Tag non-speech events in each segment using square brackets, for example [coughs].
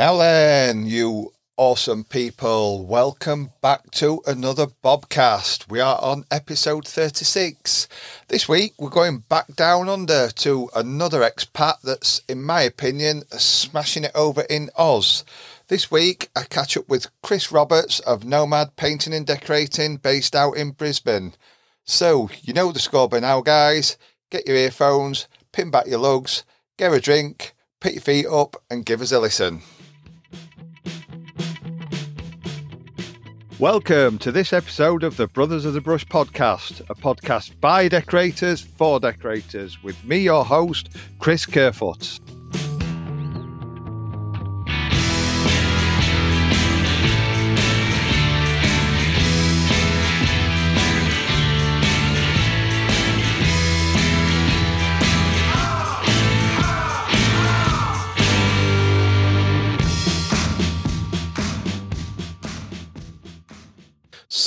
Now then, you awesome people, welcome back to another Bobcast. We are on episode 36. This week we're going back down under to another expat that's, in my opinion, smashing it over in Oz. This week I catch up with Chris Roberts of Nomad Painting and Decorating based out in Brisbane. So, you know the score by now, guys. Get your earphones, pin back your lugs, get a drink, put your feet up, and give us a listen. Welcome to this episode of the Brothers of the Brush podcast, a podcast by decorators for decorators, with me, your host, Chris Kerfoot.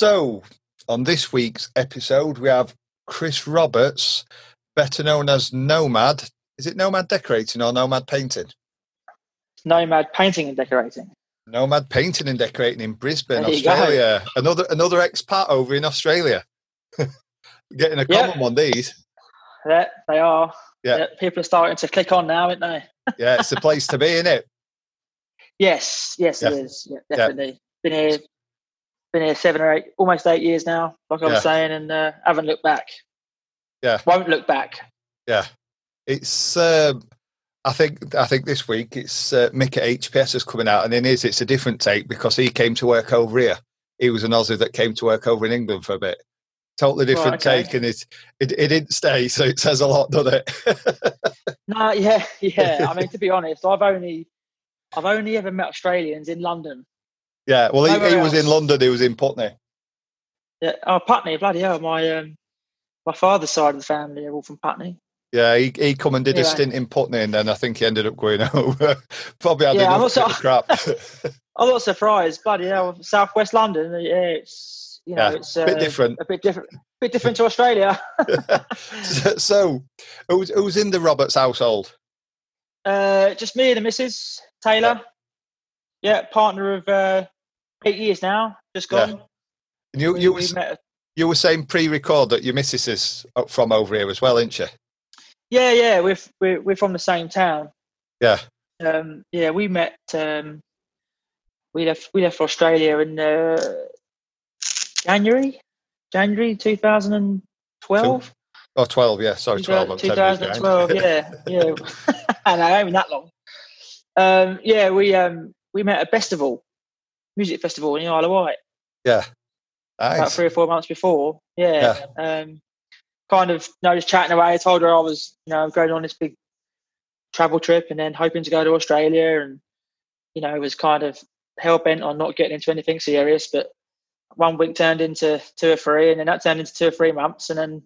So, on this week's episode, we have Chris Roberts, better known as Nomad. Is it Nomad Decorating or Nomad Painting? Nomad Painting and Decorating. Nomad Painting and Decorating in Brisbane, Australia. Another another expat over in Australia. [laughs] Getting a common one, these. Yeah, they are. Yeah. yeah. People are starting to click on now, aren't they? [laughs] yeah, it's the place to be, isn't it? Yes, yes, yeah. it is. Yeah, definitely. Been here been here seven or eight, almost eight years now, like I was yeah. saying, and uh, haven't looked back. Yeah, won't look back. Yeah, it's. Um, I think I think this week it's uh, Mick at HPS is coming out, and in his it's a different take because he came to work over here. He was an Aussie that came to work over in England for a bit. Totally different okay. take, and it, it it didn't stay, so it says a lot, doesn't it? [laughs] no, yeah, [laughs] yeah. I mean, to be honest, I've only I've only ever met Australians in London. Yeah, well, he, he was in London. He was in Putney. Yeah, oh, Putney, bloody hell! My um, my father's side of the family are all from Putney. Yeah, he he come and did a stint in Putney, and then I think he ended up going [laughs] over. Probably had yeah, I'm also, crap. [laughs] I'm not surprised, bloody hell! Southwest London, yeah, it's you know, yeah, it's a bit uh, different, a bit different, a bit different to Australia. [laughs] so, who's who's in the Roberts household? Uh, just me and the missus Taylor. Yeah, yeah partner of uh, eight years now, just gone. Yeah. And you, you, we, was, we you were saying pre-record that your missus is from over here as well, isn't she? Yeah, yeah, we're we're, we're from the same town. Yeah. Um, yeah, we met. Um, we left. We left for Australia in uh, January, January two thousand and twelve. Oh, 12, yeah. Sorry, 12. 2012, yeah. Yeah. [laughs] I know, even that long. Um, yeah, we um, we met at Festival music festival in the Isle of Wight. Yeah. Nice. About three or four months before. Yeah. yeah. Um, kind of, you know, just chatting away. I told her I was, you know, going on this big travel trip and then hoping to go to Australia and, you know, was kind of hell bent on not getting into anything serious. But one week turned into two or three and then that turned into two or three months. And then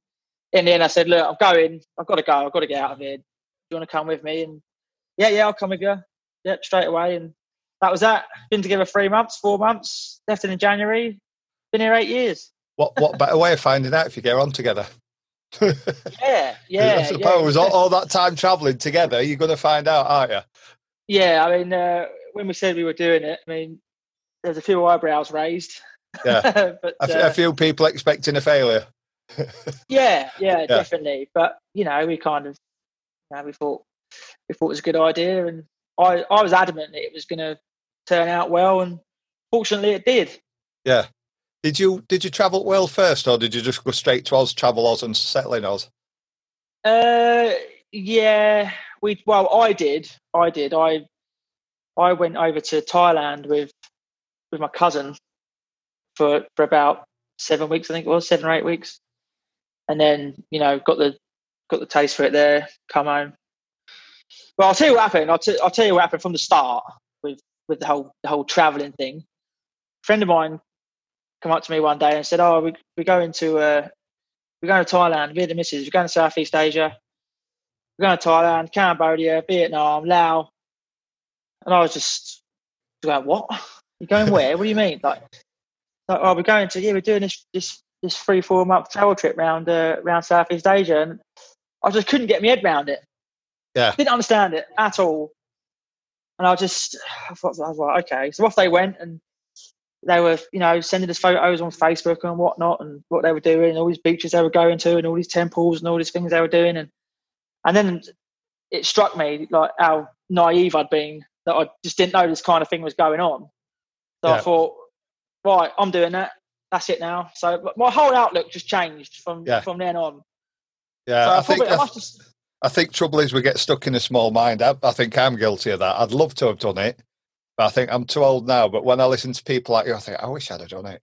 in the end, I said, look, I'm going. I've got to go. I've got to get out of here. Do you want to come with me? And yeah, yeah, I'll come with you. Yep, straight away. And that was that. Been together three months, four months. Left in January. Been here eight years. What what better way of finding out if you get on together? [laughs] yeah, yeah. I suppose yeah. all, all, that time travelling together, you're going to find out, aren't you? Yeah, I mean, uh, when we said we were doing it, I mean, there's a few eyebrows raised. Yeah, [laughs] but uh, a few people expecting a failure. [laughs] yeah, yeah, yeah, definitely. But you know, we kind of, you know, we thought we thought it was a good idea, and I I was adamant that it was going to turn out well, and fortunately, it did. Yeah. Did you did you travel well first, or did you just go straight to Oz, travel Oz, and settle in Oz? Uh, yeah, we well, I did, I did. I I went over to Thailand with with my cousin for for about seven weeks, I think it was seven or eight weeks, and then you know got the got the taste for it there. Come home. Well, I'll tell you what happened. I'll, t- I'll tell you what happened from the start with with the whole the whole traveling thing. A friend of mine come up to me one day and said, "Oh, we, we're going to uh, we're going to Thailand. We're the missus. We're going to Southeast Asia. We're going to Thailand, Cambodia, Vietnam, Laos." And I was just going, "What? [laughs] You're going where? what do you mean?" Like, like, "Oh, we're going to yeah, we're doing this this this three four month travel trip around uh, around Southeast Asia," and I just couldn't get my head around it. Yeah, didn't understand it at all. And I just I thought I was like, okay. So off they went, and they were, you know, sending us photos on Facebook and whatnot, and what they were doing, and all these beaches they were going to, and all these temples and all these things they were doing, and and then it struck me like how naive I'd been that I just didn't know this kind of thing was going on. So yeah. I thought, right, I'm doing that. That's it now. So my whole outlook just changed from yeah. from then on. Yeah, so I, I, think I, I, just... I, think trouble is we get stuck in a small mind. I, I, think I'm guilty of that. I'd love to have done it, but I think I'm too old now. But when I listen to people like you, I think I wish I'd have done it.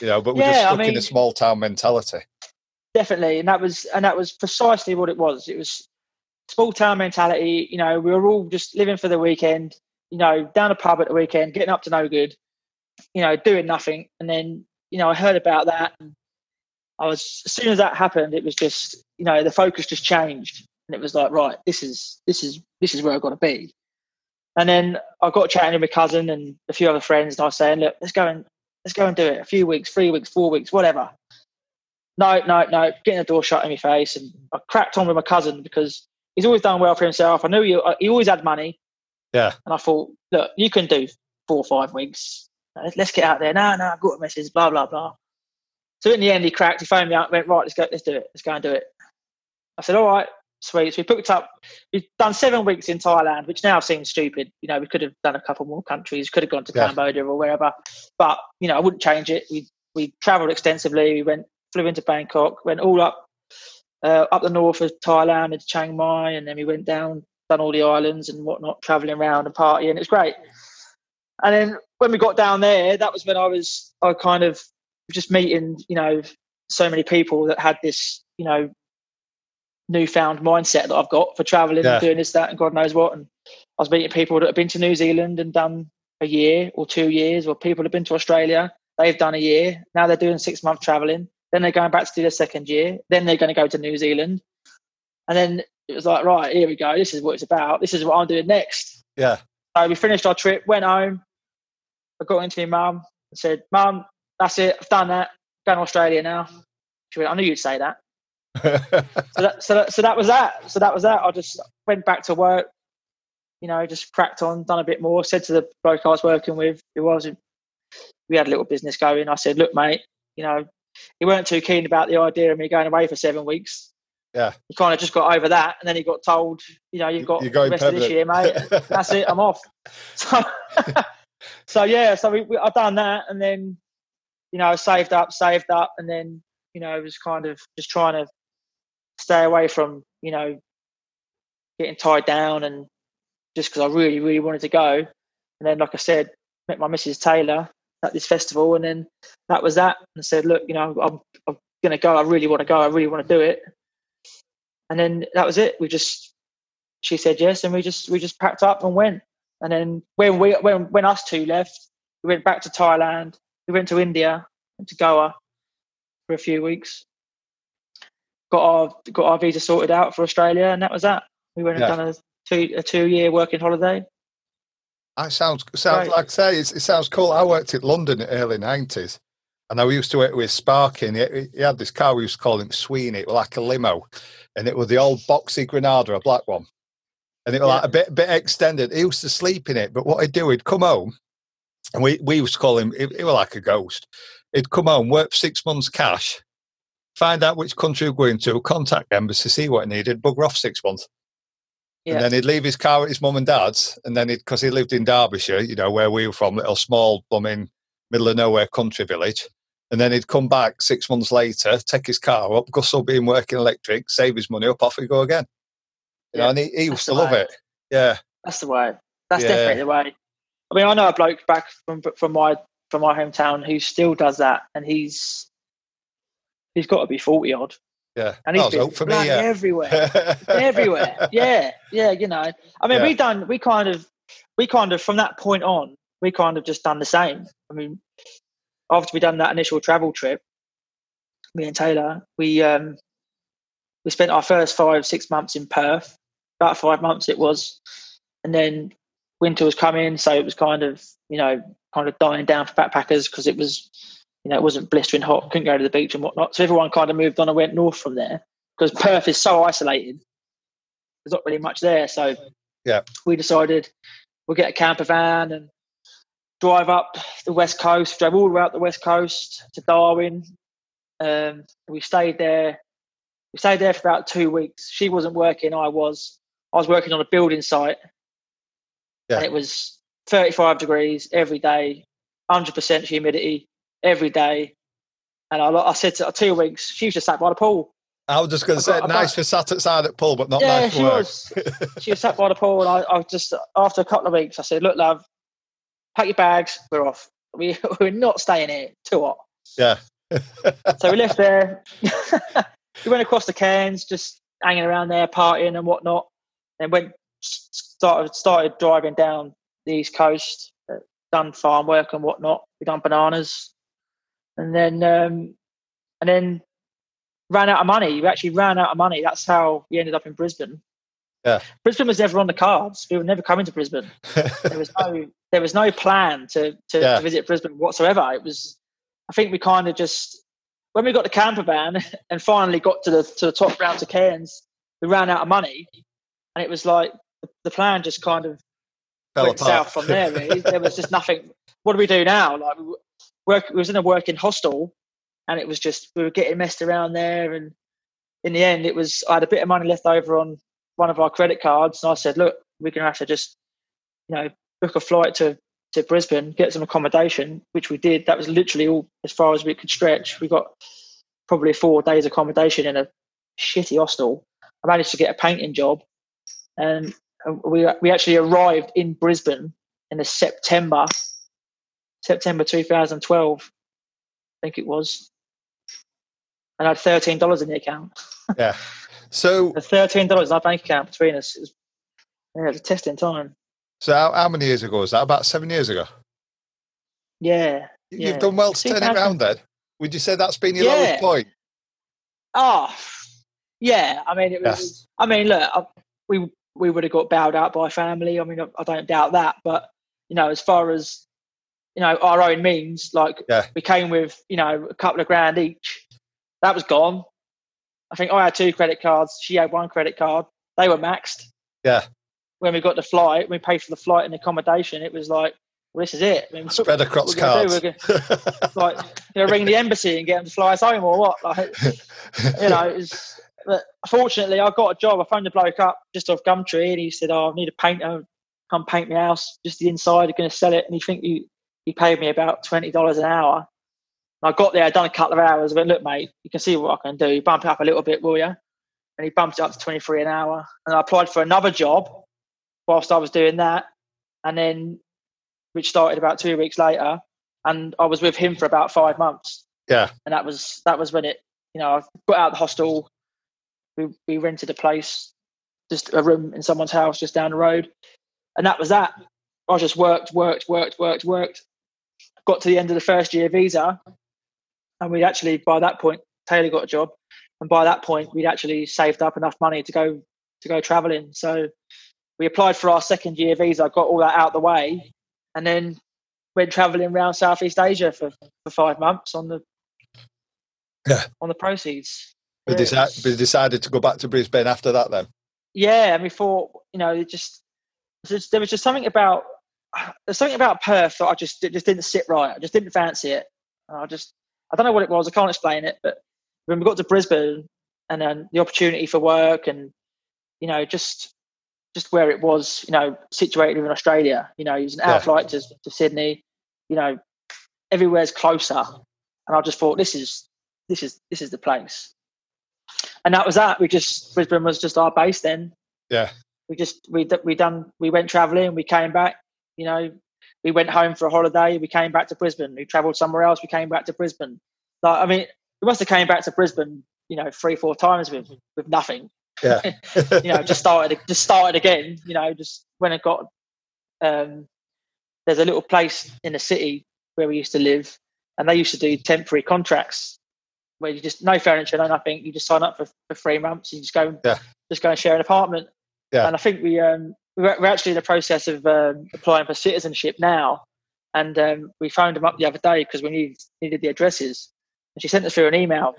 You know, but we're yeah, just stuck mean, in a small town mentality. Definitely, and that was and that was precisely what it was. It was small town mentality. You know, we were all just living for the weekend. You know, down a pub at the weekend, getting up to no good. You know, doing nothing, and then you know I heard about that. And I was as soon as that happened, it was just you know the focus just changed, and it was like right, this is this is this is where I've got to be. And then I got chatting with my cousin and a few other friends, and I was saying, look, let's go and let's go and do it. A few weeks, three weeks, four weeks, whatever. No, no, no. Getting the door shut in my face, and I cracked on with my cousin because he's always done well for himself. I knew he, he always had money. Yeah. And I thought, look, you can do four or five weeks. Let's get out there. No, no, I've got a message, blah, blah, blah. So in the end, he cracked. He phoned me up, went, right, let's go, let's do it. Let's go and do it. I said, all right, sweet. So we picked up, we've done seven weeks in Thailand, which now seems stupid. You know, we could have done a couple more countries, could have gone to yeah. Cambodia or wherever. But, you know, I wouldn't change it. We, we traveled extensively. We went, flew into Bangkok, went all up uh, up the north of Thailand into Chiang Mai, and then we went down, done all the islands and whatnot, traveling around and partying. It was great. And then when we got down there, that was when I was I kind of just meeting, you know, so many people that had this, you know, newfound mindset that I've got for traveling yeah. and doing this, that, and God knows what. And I was meeting people that have been to New Zealand and done a year or two years, or people have been to Australia, they've done a year. Now they're doing six month traveling. Then they're going back to do their second year. Then they're going to go to New Zealand. And then it was like, right, here we go. This is what it's about. This is what I'm doing next. Yeah. So we finished our trip, went home. I got into my mum and said, Mum, that's it. I've done that. Going to Australia now. She went, I knew you'd say that. So, that, so, that, so that was that. So that was that. I just went back to work, you know, just cracked on, done a bit more. Said to the bloke I was working with, who was, we had a little business going. I said, look, mate, you know, he weren't too keen about the idea of me going away for seven weeks. Yeah. He kind of just got over that, and then he got told, you know, you've got You're the rest permanent. of this year, mate. [laughs] That's it. I'm off. So, [laughs] so yeah. So we, we, I've done that, and then, you know, I saved up, saved up, and then, you know, was kind of just trying to stay away from, you know, getting tied down, and just because I really, really wanted to go. And then, like I said, met my Mrs. Taylor, at this festival, and then that was that. And I said, look, you know, I'm, I'm going to go. I really want to go. I really want to do it. And then that was it. We just, she said yes, and we just we just packed up and went. And then when we when when us two left, we went back to Thailand. We went to India, went to Goa for a few weeks. Got our got our visa sorted out for Australia, and that was that. We went yeah. and done a two a two year working holiday. Ah, it sounds sounds right. like I say it sounds cool. I worked in London in the early nineties, and I used to work with Sparkin. He, he, had this car we used to call him Sweeney, it was like a limo, and it was the old boxy Granada, a black one, and it was yeah. like a bit bit extended. He used to sleep in it, but what he'd do, he'd come home, and we we used to call him. He, he was like a ghost. He'd come home, work six months cash, find out which country we're going to, contact embassy, see what he needed, bugger off six months. Yeah. And then he'd leave his car at his mum and dad's, and then he'd, because he lived in Derbyshire, you know, where we were from, little small bumming middle of nowhere country village. And then he'd come back six months later, take his car up, go sub in working electric, save his money up, off he go again. You yeah. know, and he, he used to love it. Yeah. That's the way. That's yeah. definitely the way. I mean, I know a bloke back from from my from my hometown who still does that, and he's he's got to be forty odd. Yeah, and he's been for me, yeah. everywhere, [laughs] everywhere. Yeah, yeah. You know, I mean, yeah. we done, we kind of, we kind of from that point on, we kind of just done the same. I mean, after we done that initial travel trip, me and Taylor, we um, we spent our first five six months in Perth, about five months it was, and then winter was coming, so it was kind of you know kind of dying down for backpackers because it was you know, it wasn't blistering hot, couldn't go to the beach and whatnot. So everyone kind of moved on and went north from there because Perth is so isolated. There's not really much there. So yeah, we decided, we'll get a camper van and drive up the west coast. Drove all the the west coast to Darwin. Um, we stayed there. We stayed there for about two weeks. She wasn't working. I was. I was working on a building site, Yeah. and it was 35 degrees every day, 100% humidity every day. And I, I said to her, two weeks, she was just sat by the pool. I was just going to say, got- nice got- for sat outside at pool, but not yeah, nice for she work. was. she was sat by the pool, and I, I just after a couple of weeks, I said, "Look, love, pack your bags. We're off. We [laughs] we're not staying here. Too hot." Yeah. So we left there. [laughs] we went across the Cairns, just hanging around there, partying and whatnot. Then went started started driving down the east coast. uh, Done farm work and whatnot. We done bananas, and then um, and then ran out of money. We actually ran out of money. That's how we ended up in Brisbane. Yeah. Brisbane was never on the cards. We were never coming to Brisbane. [laughs] There was no there was no plan to to, Yeah. to visit Brisbane whatsoever. It was I think we kind of just when we got the camper van [laughs] and finally got to the to the top round to Cairns, we ran out of money, and it was like the, the plan just kind of Fell went apart. south from there. Really. there was just nothing. What do we do now? Like work, we was in a working hostel, and it was just we were getting messed around there. And in the end, it was I had a bit of money left over on one of our credit cards, and I said, "Look, we're gonna have to just, you know, book a flight to to Brisbane, get some accommodation," which we did. That was literally all as far as we could stretch. We got probably four days accommodation in a shitty hostel. I managed to get a painting job, and we we actually arrived in Brisbane in the September September 2012, I think it was, and I had thirteen dollars in the account. Yeah. So, [laughs] The thirteen dollars in our bank account between us. It was, yeah, it was a testing time. so how, how many years ago was that? About seven years ago. Yeah. You- Yeah. You've done well to turn it 2000. around then. Would you say that's been your Yeah. lowest point? Oh, yeah. I mean, it was. Yes. I mean, look, I, we we would have got bailed out by family. I mean, I, I don't doubt that. But you know, as far as you know, our own means, like Yeah. we came with, you know, a couple of grand each. That was gone. I think I had two credit cards. She had one credit card. They were maxed. Yeah. When we got the flight, we paid for the flight and accommodation. It was like, well, this is it. I mean, Spread across we're gonna cards. [laughs] like, you know, ring the embassy and get them to fly us home or what? Like, you know, it was, but fortunately, I got a job. I phoned the bloke up just off Gumtree, and he said, "Oh, I need a painter. Uh, come paint my house, just the inside. You're going to sell it." And he think you he paid me about twenty dollars an hour. And I got there, I'd done a couple of hours. I went, "Look, mate, you can see what I can do. You Bump it up a little bit, will you?" And he bumped it up to twenty three an hour. And I applied for another job whilst I was doing that, and then which started about two weeks later. And I was with him for about five months yeah. and that was that was when it you know I got out of the hostel we, we rented a place just a room in someone's house just down the road and that was that I just worked worked worked worked worked got to the end of the first year visa and we'd actually by that point Taylor got a job and by that point we'd actually saved up enough money to go to go traveling so we applied for our second year visa got all that out the way and then went traveling around Southeast Asia for, for five months on the Yeah. on the proceeds. We, Yeah, deci- we decided to go back to Brisbane after that then. yeah, and we thought, you know, it just- there was just something about there's something about Perth that I just just didn't sit right. I just didn't fancy it. And I just I don't know what it was. I can't explain it. But when we got to Brisbane and then the opportunity for work and you know just just where it was, you know, situated in Australia. You know, it was an Yeah. hour flight to, to Sydney. You know, everywhere's closer, and I just thought this is this is this is the place. And that was that. We just Brisbane was just our base then. Yeah. We just we we done we went travelling. We came back. You know, we went home for a holiday. We came back to Brisbane. We travelled somewhere else. We came back to Brisbane. Like I mean, we must have came back to Brisbane. You know, three four times with with nothing Yeah. [laughs] you know, just started just started again. You know, just when I got um, there's a little place in the city where we used to live, and they used to do temporary contracts where you just no furniture, no nothing. You just sign up for, for three months. You just go, Yeah. just go and share an apartment. Yeah. And I think we um, we're, actually in the process of um, applying for citizenship now, and um, we phoned them up the other day because we needed needed the addresses, and she sent us through an email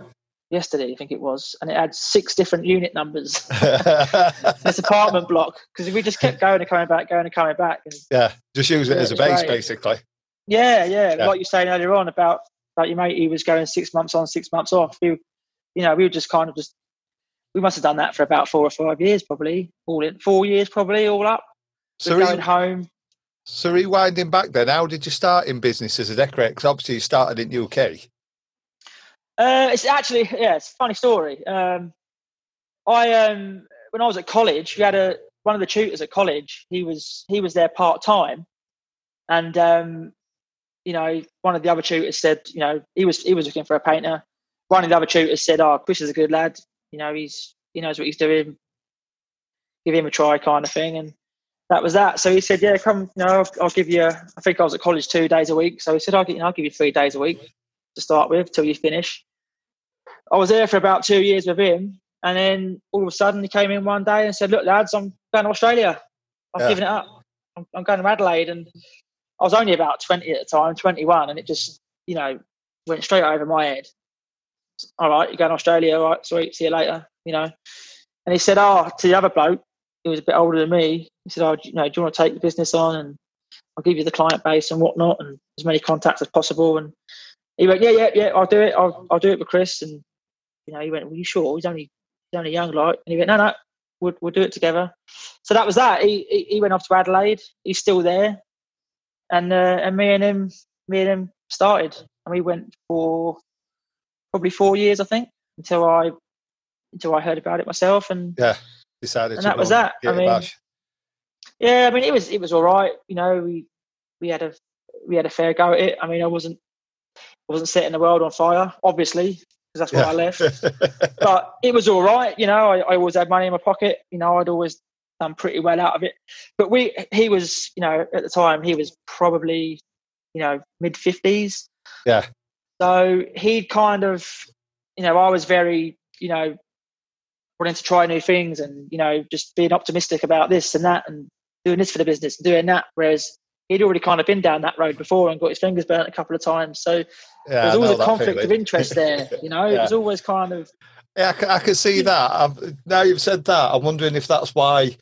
yesterday, I think it was, and it had six different unit numbers. [laughs] [laughs] this apartment block because we just kept going and coming back, going and coming back. And, yeah, just use it Yeah, as a base, great. basically. yeah, yeah, Yeah. like you were saying earlier on about about your mate, he was going six months on, six months off. We, you know, we were just kind of just we must have done that for about four or five years, probably all in four years, probably all up. So, re- going home. so rewinding back then, how did you start in business as a decorator? Because obviously you started in the UK. Uh, it's actually yeah, it's a funny story. Um, I um, when I was at college, we had a one of the tutors at college. He was he was there part time, and um, you know, one of the other tutors said, you know, he was he was looking for a painter. One of the other tutors said, "Oh, Chris is a good lad. You know, he's he knows what he's doing. Give him a try, kind of thing." And that was that. So he said, "Yeah, come. You know, I'll, I'll give you. I think I was at college two days a week. So he said, "I'll, get, you know, I'll give you three days a week to start with till you finish." I was there for about two years with him, and then all of a sudden he came in one day and said, "Look, lads, I'm going to Australia. I'm Yeah. giving it up. I'm, I'm going to Adelaide." And I was only about twenty at the time, twenty-one, and it just, you know, went straight over my head. All right, you're going to Australia. All right, sweet. See you later. You know. And he said, "Oh, to the other bloke, he was a bit older than me. He said, "Oh, you know, do you want to take the business on and I'll give you the client base and whatnot and as many contacts as possible?" And he went, "Yeah, yeah, yeah. I'll do it. I'll, I'll do it with Chris." And you know, he went, "Were you sure? He's only he's only young, like." And he went, "No, no, we'll we'll do it together." So that was that. He he, he went off to Adelaide. He's still there, and uh, and me and him me and him started, and we went for probably four years, I think, until I until I heard about it myself. And Yeah, decided And to that was that. I mean, yeah, I mean, it was it was all right. You know, we we had a we had a fair go at it. I mean, I wasn't I wasn't setting the world on fire, obviously, because that's why I left. [laughs] but it was all right. You know, I, I always had money in my pocket. You know, I'd always done pretty well out of it. But we, he was, you know, at the time he was probably, you know, mid fifties. Yeah. So he'd kind of, you know, I was very, you know, wanting to try new things and you know just being optimistic about this and that and doing this for the business and doing that. Whereas he'd already kind of been down that road before and got his fingers burnt a couple of times. So yeah, there's always a conflict of interest there. [laughs] You know, Yeah. it was always kind of Yeah, I can, I can see that. I've, now you've said that, I'm wondering if that's why.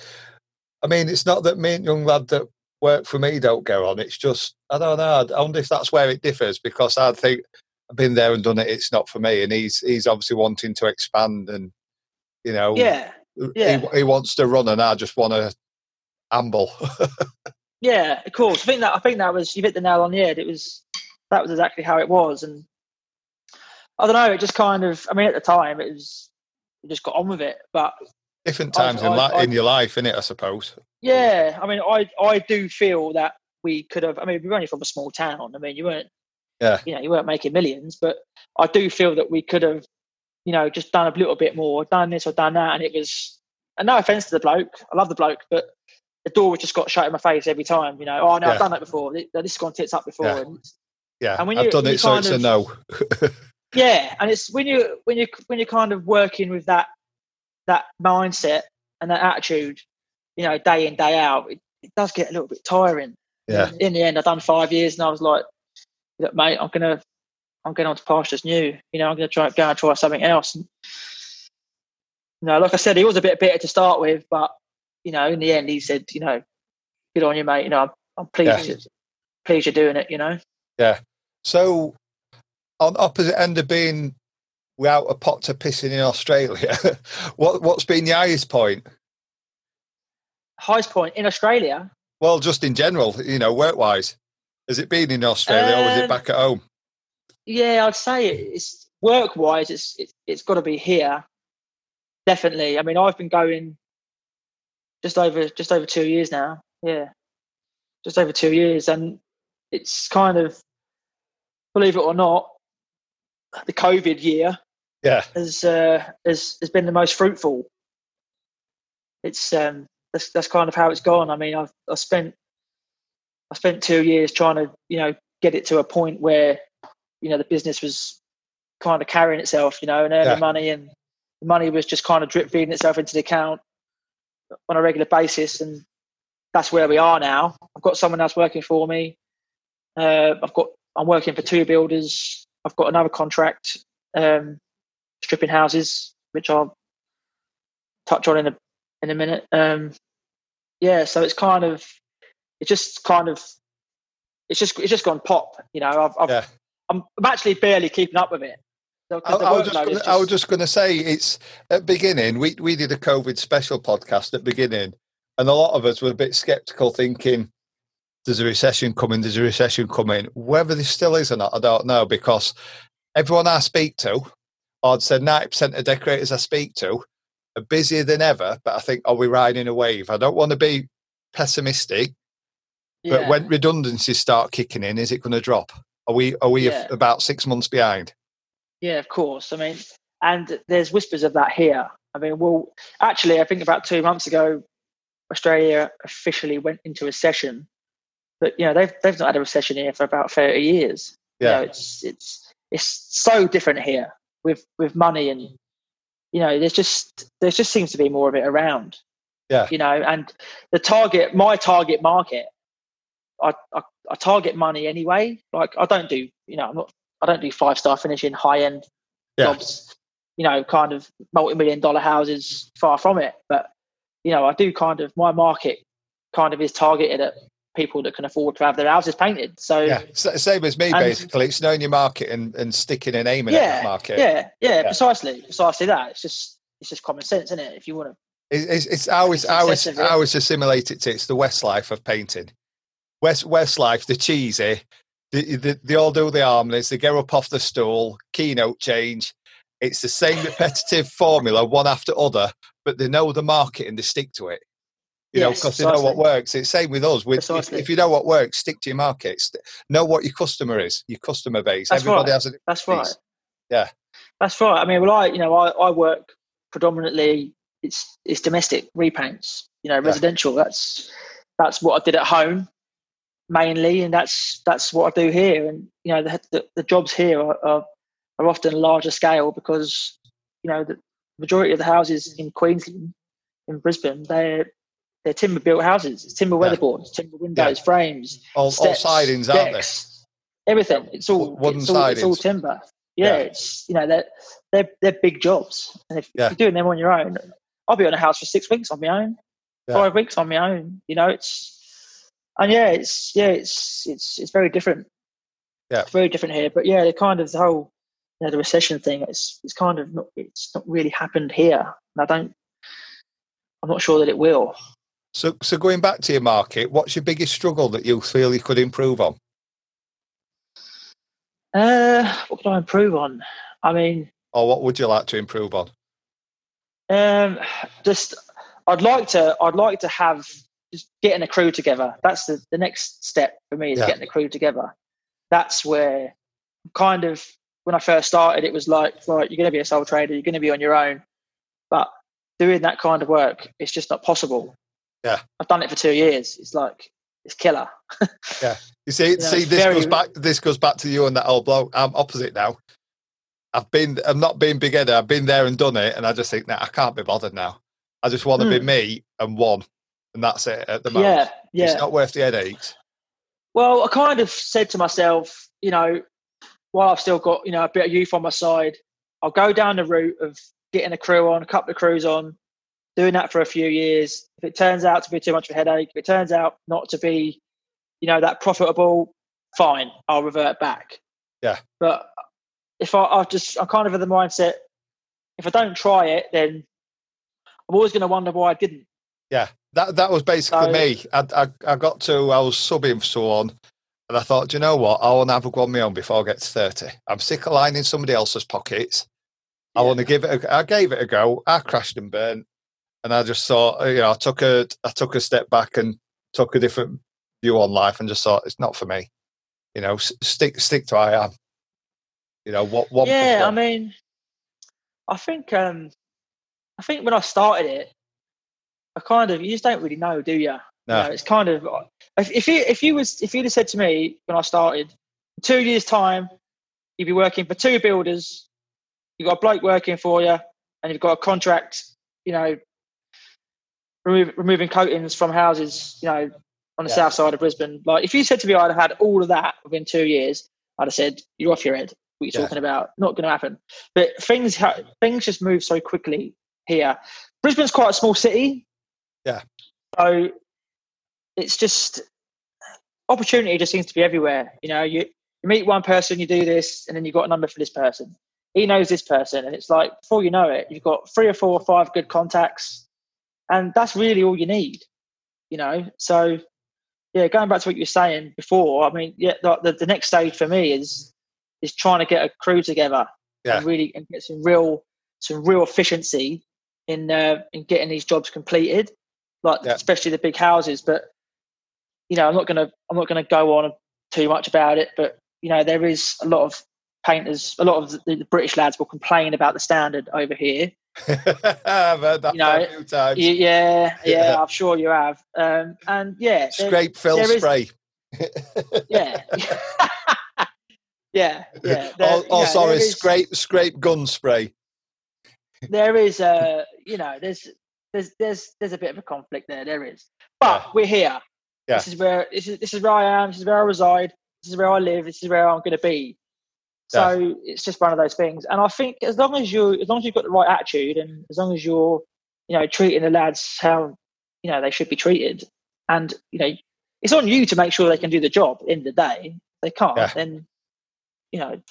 I mean, it's not that me and young lad that work for me don't get on. It's just I don't know. I wonder if that's where it differs because I think been there and done it. It's not for me, and he's he's obviously wanting to expand, and you know, yeah, yeah. he, he wants to run, and I just want to amble. Yeah, of course. I think that I think that was you hit the nail on the head. It was that was exactly how it was, and I don't know. It just kind of. I mean, at the time, it was we just got on with it. But Different I- times in, I- li- I- in your life, in it, I suppose. yeah, I mean, I I do feel that we could have. I mean, we were only from a small town. I mean, you weren't. Yeah. You know, you weren't making millions, but I do feel that we could have, you know, just done a little bit more, done this or done that, and it was. And no offense to the bloke, I love the bloke, but the door just got shut in my face every time. You know, oh no, Yeah. I've done that before. This has gone tits up before. Yeah. And Yeah, And when I've you- done when it, so it's a of- no. [laughs] yeah and it's when you when you when you're kind of working with that that mindset and that attitude you know day in day out it, it does get a little bit tiring Yeah. in the end i've done five years and i was like look mate i'm gonna i'm going on to pastures new you know i'm gonna try go and try something else and, you know like i said he was a bit bitter to start with but you know in the end he said you know good on you mate you know i'm, I'm pleased Yeah. pleased you're doing it you know Yeah. So, on opposite end of being without a pot to piss in in Australia, [laughs] what what's been the highest point? highest point in australia Well, just in general, you know, work wise, has it been in Australia or was it Um, back at home? Yeah, I'd say it's work wise. It's it, it's got to be here. Definitely. I mean, I've been going just over just over two years now. Yeah, just over two years, and it's kind of believe it or not, the COVID year Yeah, has uh, has has been the most fruitful. It's um that's that's kind of how it's gone. I mean, I've I spent I spent two years trying to you know get it to a point where you know the business was kind of carrying itself, you know, and earning Yeah. money, and the money was just kind of drip feeding itself into the account on a regular basis, and that's where we are now. I've got someone else working for me. Uh, I've got I'm working for two builders. I've got another contract um, stripping houses, which I'll touch on in a in a minute. Um, yeah, so it's kind of it's just kind of it's just it's just gone pop. You know, I've, I've Yeah. I'm, I'm actually barely keeping up with it. I, I was just gonna, is I was just going to say it's at beginning we we did a COVID special podcast at beginning, and a lot of us were a bit skeptical, thinking there's a recession coming, there's a recession coming. Whether there still is or not, I don't know because everyone I speak to, I'd say ninety percent of decorators I speak to are busier than ever. But I think are we riding a wave? I don't want to be pessimistic, but yeah. when redundancies start kicking in, is it going to drop? Are we are we Yeah. about six months behind? Yeah, of course. I mean, and there's whispers of that here. I mean, well, actually, I think about two months ago, Australia officially went into a recession. But you know, they've they've not had a recession here for about thirty years. You Yeah. know, it's it's it's so different here with with money and you know, there's just there just seems to be more of it around. Yeah. You know, and the target, my target market, I I, I target money anyway. Like I don't do, you know, I'm not I don't do five star finishing high end Yeah. jobs, you know, kind of multi million dollar houses, far from it. But, you know, I do kind of, my market kind of is targeted at people that can afford to have their houses painted. So, Yeah, same as me. And- basically, it's knowing your market and, and sticking and aiming at yeah, that market. yeah, yeah, Yeah. precisely, precisely that. It's just, it's just common sense, isn't it? If you want to, It- It's, it's I always, I always, I always assimilate it to it's the Westlife of painting. West Westlife, the cheesy, they, they, they all do the harmonies. They get up off the stool, keynote change. It's the same repetitive formula, one after other, but they know the market and they stick to it. You know, because they know what works. It's same with us. With if, if you know what works, stick to your market. St- Know what your customer is, your customer base. That's Everybody right. has a that's Please. right. Yeah. That's right. I mean, well, I, you know, I, I work predominantly, it's, it's domestic repaints, you know, residential. That's, that's what I did at home mainly. And that's, that's what I do here. And, you know, the, the, the jobs here are, are, are often larger scale because, you know, the majority of the houses in Queensland, in Brisbane, they're, they're timber built houses. It's timber Yeah. weatherboards, timber windows, frames, all, all steps, sidings, aren't they? decks, Everything. It's all wooden it's all, it's all timber. Yeah, Yeah. it's you know they're they're they're big jobs, and if, Yeah. you're doing them on your own, I'll be on a house for six weeks on my own, Yeah. five weeks on my own. You know, it's and yeah, it's yeah, it's it's it's very different. Yeah. it's very different here. But yeah, the kind of the whole you know the recession thing. It's it's kind of not it's not really happened here, and I don't. I'm not sure that it will. So, so going back to your market, what's your biggest struggle that you feel you could improve on? Uh, what could I improve on? I mean, Or what would you like to improve on? Um, just I'd like to I'd like to have just getting a crew together. That's the, the next step for me is Yeah. getting a crew together. That's where kind of when I first started, it was like, right, you're going to be a sole trader, you're going to be on your own, but doing that kind of work, it's just not possible. Yeah. I've done it for two years. It's like it's killer. [laughs] Yeah. You see, know, see, this very- goes back. This goes back to you and that old bloke. I'm opposite now. I've been. I'm not being big headed. I've been there and done it, and I just think, nah, I can't be bothered now. I just want to be Hmm. me and one, and that's it at the moment. yeah, yeah. It's not worth the headaches. Well, I kind of said to myself, you know, while I've still got, you know, a bit of youth on my side, I'll go down the route of getting a crew on, a couple of crews on, doing that for a few years. If it turns out to be too much of a headache, if it turns out not to be, you know, that profitable, fine, I'll revert back. Yeah. But if I, I just, I'm kind of in the mindset, if I don't try it, then I'm always going to wonder why I didn't. Yeah, that that was basically So- me. I, I I got to. I was subbing for someone, and I thought, "Do you know what? I want to have a go on my own before I get to thirty. I'm sick of lining somebody else's pockets. I Yeah. want to give it. A, I gave it a go. I crashed and burned, and I just thought, you know, I took a I took a step back and took a different view on life, and just thought it's not for me. You know, stick stick to I am. You know what? One yeah, I mean, I think um, I think when I started it, I kind of you just don't really know, do you? No. You know, it's kind of if, if you if you was if you'd have said to me when I started, two years time, you'd be working for two builders, you've got a bloke working for you, and you've got a contract, you know, remove, removing coatings from houses, you know, on the Yeah. south side of Brisbane. Like if you said to me I'd have had all of that within two years, I'd have said you're off your head. what you're Yeah. talking about. Not going to happen. But things ha- things just move so quickly here. Brisbane's quite a small city. Yeah. So it's just opportunity just seems to be everywhere. You know, you, you meet one person, you do this, and then you've got a number for this person. He knows this person, and it's like before you know it, you've got three or four or five good contacts, and that's really all you need. You know, so yeah, going back to what you were saying before, I mean, yeah, the, the, the next stage for me is is trying to get a crew together Yeah. and really and get some real some real efficiency in uh, in getting these jobs completed, like Yeah. especially the big houses. But you know, I'm not gonna I'm not gonna go on too much about it. But you know, there is a lot of painters, a lot of the, the British lads will complain about the standard over here. [laughs] I've heard that You know, a few times. Y- Yeah, yeah, Yeah. I'm sure you have. Um, and yeah, there- Scrape fill there is- spray. [laughs] yeah, [laughs] yeah, yeah. there- oh, oh know, sorry, is- scrape scrape gun spray. there is a you know there's there's there's there's a bit of a conflict there there is but Yeah. we're here Yeah. this is where this is this is where i am this is where i reside this is where i live this is where i'm going to be so it's just one of those things and i think as long as you as long as you've got the right attitude and as long as you're you know treating the lads how you know they should be treated and you know it's on you to make sure they can do the job in the day if they can't Yeah. then you know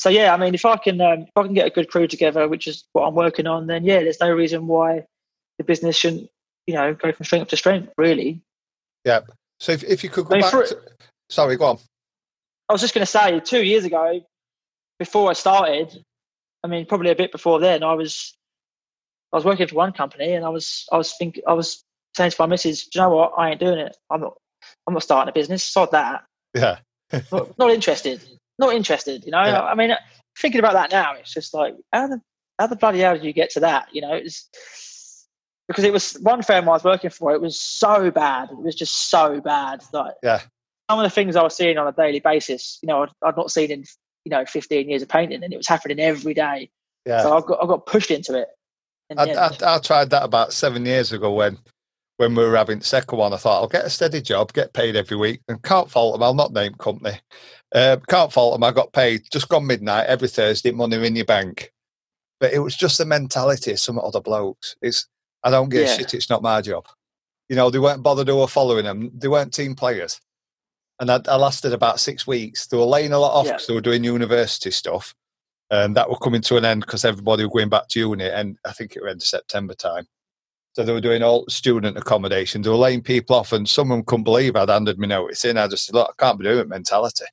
so yeah, I mean, if I can um, if I can get a good crew together, which is what I'm working on, then yeah, there's no reason why the business shouldn't you know go from strength to strength. Really, Yeah. So if, if you could go I mean, back for- to, sorry, go on. I was just going to say, two years ago, before I started, I mean, probably a bit before then, I was I was working for one company, and I was I was thinking I was saying to my missus, Do you know what? I ain't doing it. I'm not I'm not starting a business. Sod that. Yeah. not, not interested. Not interested. You know. Yeah. I mean, thinking about that now, it's just like how the how the bloody hell did you get to that? You know, it's because it was one firm I was working for. It was so bad. It was just so bad. Like Yeah. some of the things I was seeing on a daily basis, you know, I'd, I'd not seen in you know 15 years of painting, and it was happening every day. Yeah. So I got I got pushed into it. in I. I, I tried that about seven years ago when when we were having the second one. I thought I'll get a steady job, get paid every week, and can't fault them. I'll not name company. Uh, can't fault them. I got paid just gone midnight every Thursday, money in your bank. But it was just the mentality of some other blokes. It's I don't give Yeah. a shit. It's not my job. You know, they weren't bothered who were following them. They weren't team players. And I, I lasted about six weeks. They were laying a lot off Yeah. they were doing university stuff. And that were coming to an end because everybody were going back to uni. And I think it was end of September time. So they were doing all student accommodation. They were laying people off. And some of them couldn't believe I'd handed me notice in. I just said, look, I can't be doing it mentality.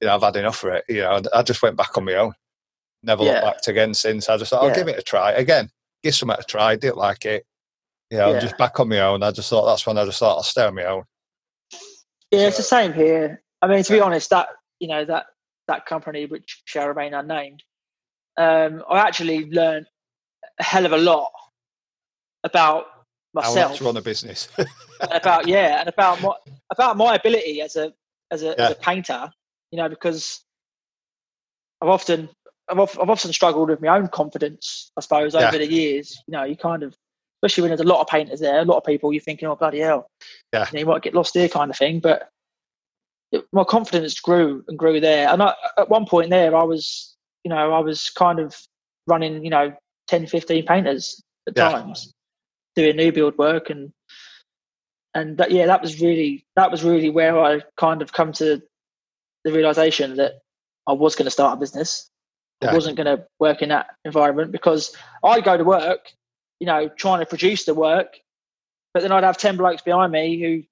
You know, I've had enough of it. You know, and I just went back on my own. Never Yeah. looked back again since. I just thought, I'll Yeah. give it a try. Again, give something a try. Didn't like it. You know, Yeah. just back on my own. I just thought that's when I just thought I'll stay on my own. Yeah, it's the same here. I mean, to be honest, that you know that that company, which shall remain unnamed, um, I actually learned a hell of a lot about myself, to run a business. about yeah, and about my about my ability as a as a, as a painter. You know, because I've often I've, I've often struggled with my own confidence. I suppose Yeah. over the years, you know, you kind of, especially when there's a lot of painters there, a lot of people, you're thinking, oh bloody hell, Yeah. you, know, you might get lost here, kind of thing. But it, my confidence grew and grew there. And I, at one point there, I was, you know, I was kind of running, you know, 10, 15 painters at Yeah. times, doing new build work and and that, yeah, that was really that was really where I kind of come to the realization that I was going to start a business. Yeah. I wasn't going to work in that environment because I'd go to work, you know, trying to produce the work, but then I'd have ten blokes behind me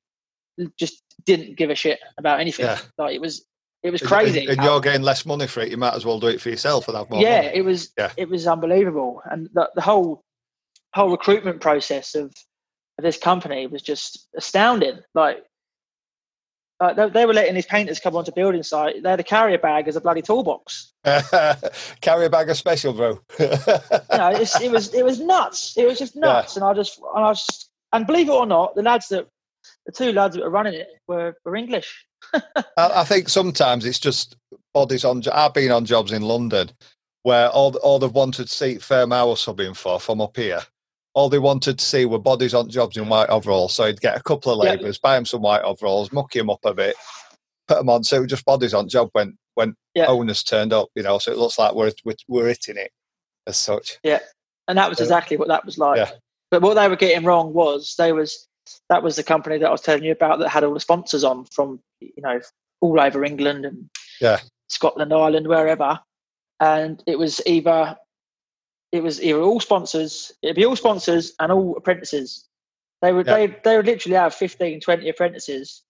who just didn't give a shit about anything. Yeah. Like it was, it was crazy. And, and you're getting less money for it. You might as well do it for yourself and have more yeah, money. it was, Yeah. it was unbelievable, and the, the whole whole recruitment process of, of this company was just astounding. Like. Uh, they, they were letting these painters come onto building site. They had a carrier bag as a bloody toolbox. [laughs] Carry a bag of special, bro. [laughs] you know, it's, it was it was nuts. It was just nuts, and I just and I just and believe it or not, the lads that the two lads that were running it were were English. [laughs] I, I think sometimes it's just bodies on. I've been on jobs in London where all all they've wanted to see was subbing for from up here. All they wanted to see were bodies on jobs in white overalls. So he'd get a couple of Yeah. labourers, buy them some white overalls, mucky them up a bit, put them on. So it was just bodies on job. Went when Yeah. owners turned up. You know, so it looks like we're we're, we're hitting it as such. Yeah, and that was exactly what that was like. Yeah. But what they were getting wrong was they was that was the company that I was telling you about that had all the sponsors on from you know all over England and Yeah. Scotland, Ireland, wherever, and it was either it was either all sponsors, it'd be all sponsors and all apprentices. They would Yeah. they they would literally have 15, 20 apprentices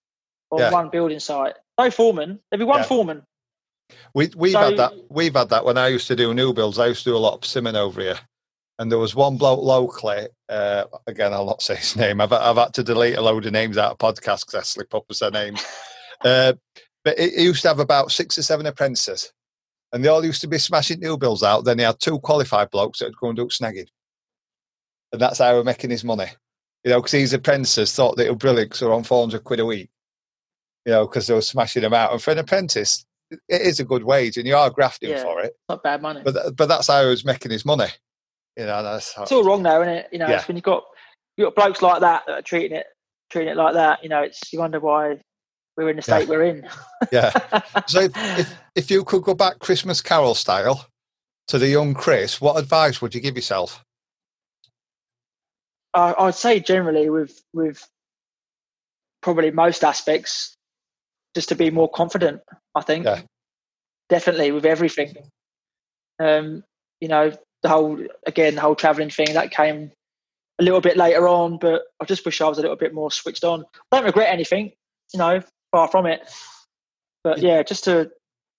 on Yeah. one building site. No foreman. There'd be one Yeah. foreman. We we've So- had that. We've had that when I used to do new builds. I used to do a lot of simming over here, and there was one bloke locally. Uh, again, I'll not say his name. I've I've had to delete a load of names out of podcasts because I slip up with their names. [laughs] Uh, but he used to have about six or seven apprentices, and they all used to be smashing new builds out. Then he had two qualified blokes that would go and do snagging, and that's how he was making his money. You know, because these apprentices thought they were brilliant because were on four hundred quid a week. You know, because they were smashing them out, and for an apprentice, it is a good wage, and you are grafting Yeah. for it. Not bad money. But but that's how he was making his money. You know, that's how, it's all wrong though, isn't it? You know, Yeah. it's when you've got you got blokes like that that are treating it treating it like that. You know, it's you wonder why we're in the Yeah. state we're in. yeah. [laughs] So if, if if you could go back Christmas Carol style to the young Chris, what advice would you give yourself? I, I'd say generally with with probably most aspects, just to be more confident. I think Yeah. definitely with everything. Um, you know, the whole again the whole traveling thing that came a little bit later on, but I just wish I was a little bit more switched on. I don't regret anything, you know, far from it. But yeah, just to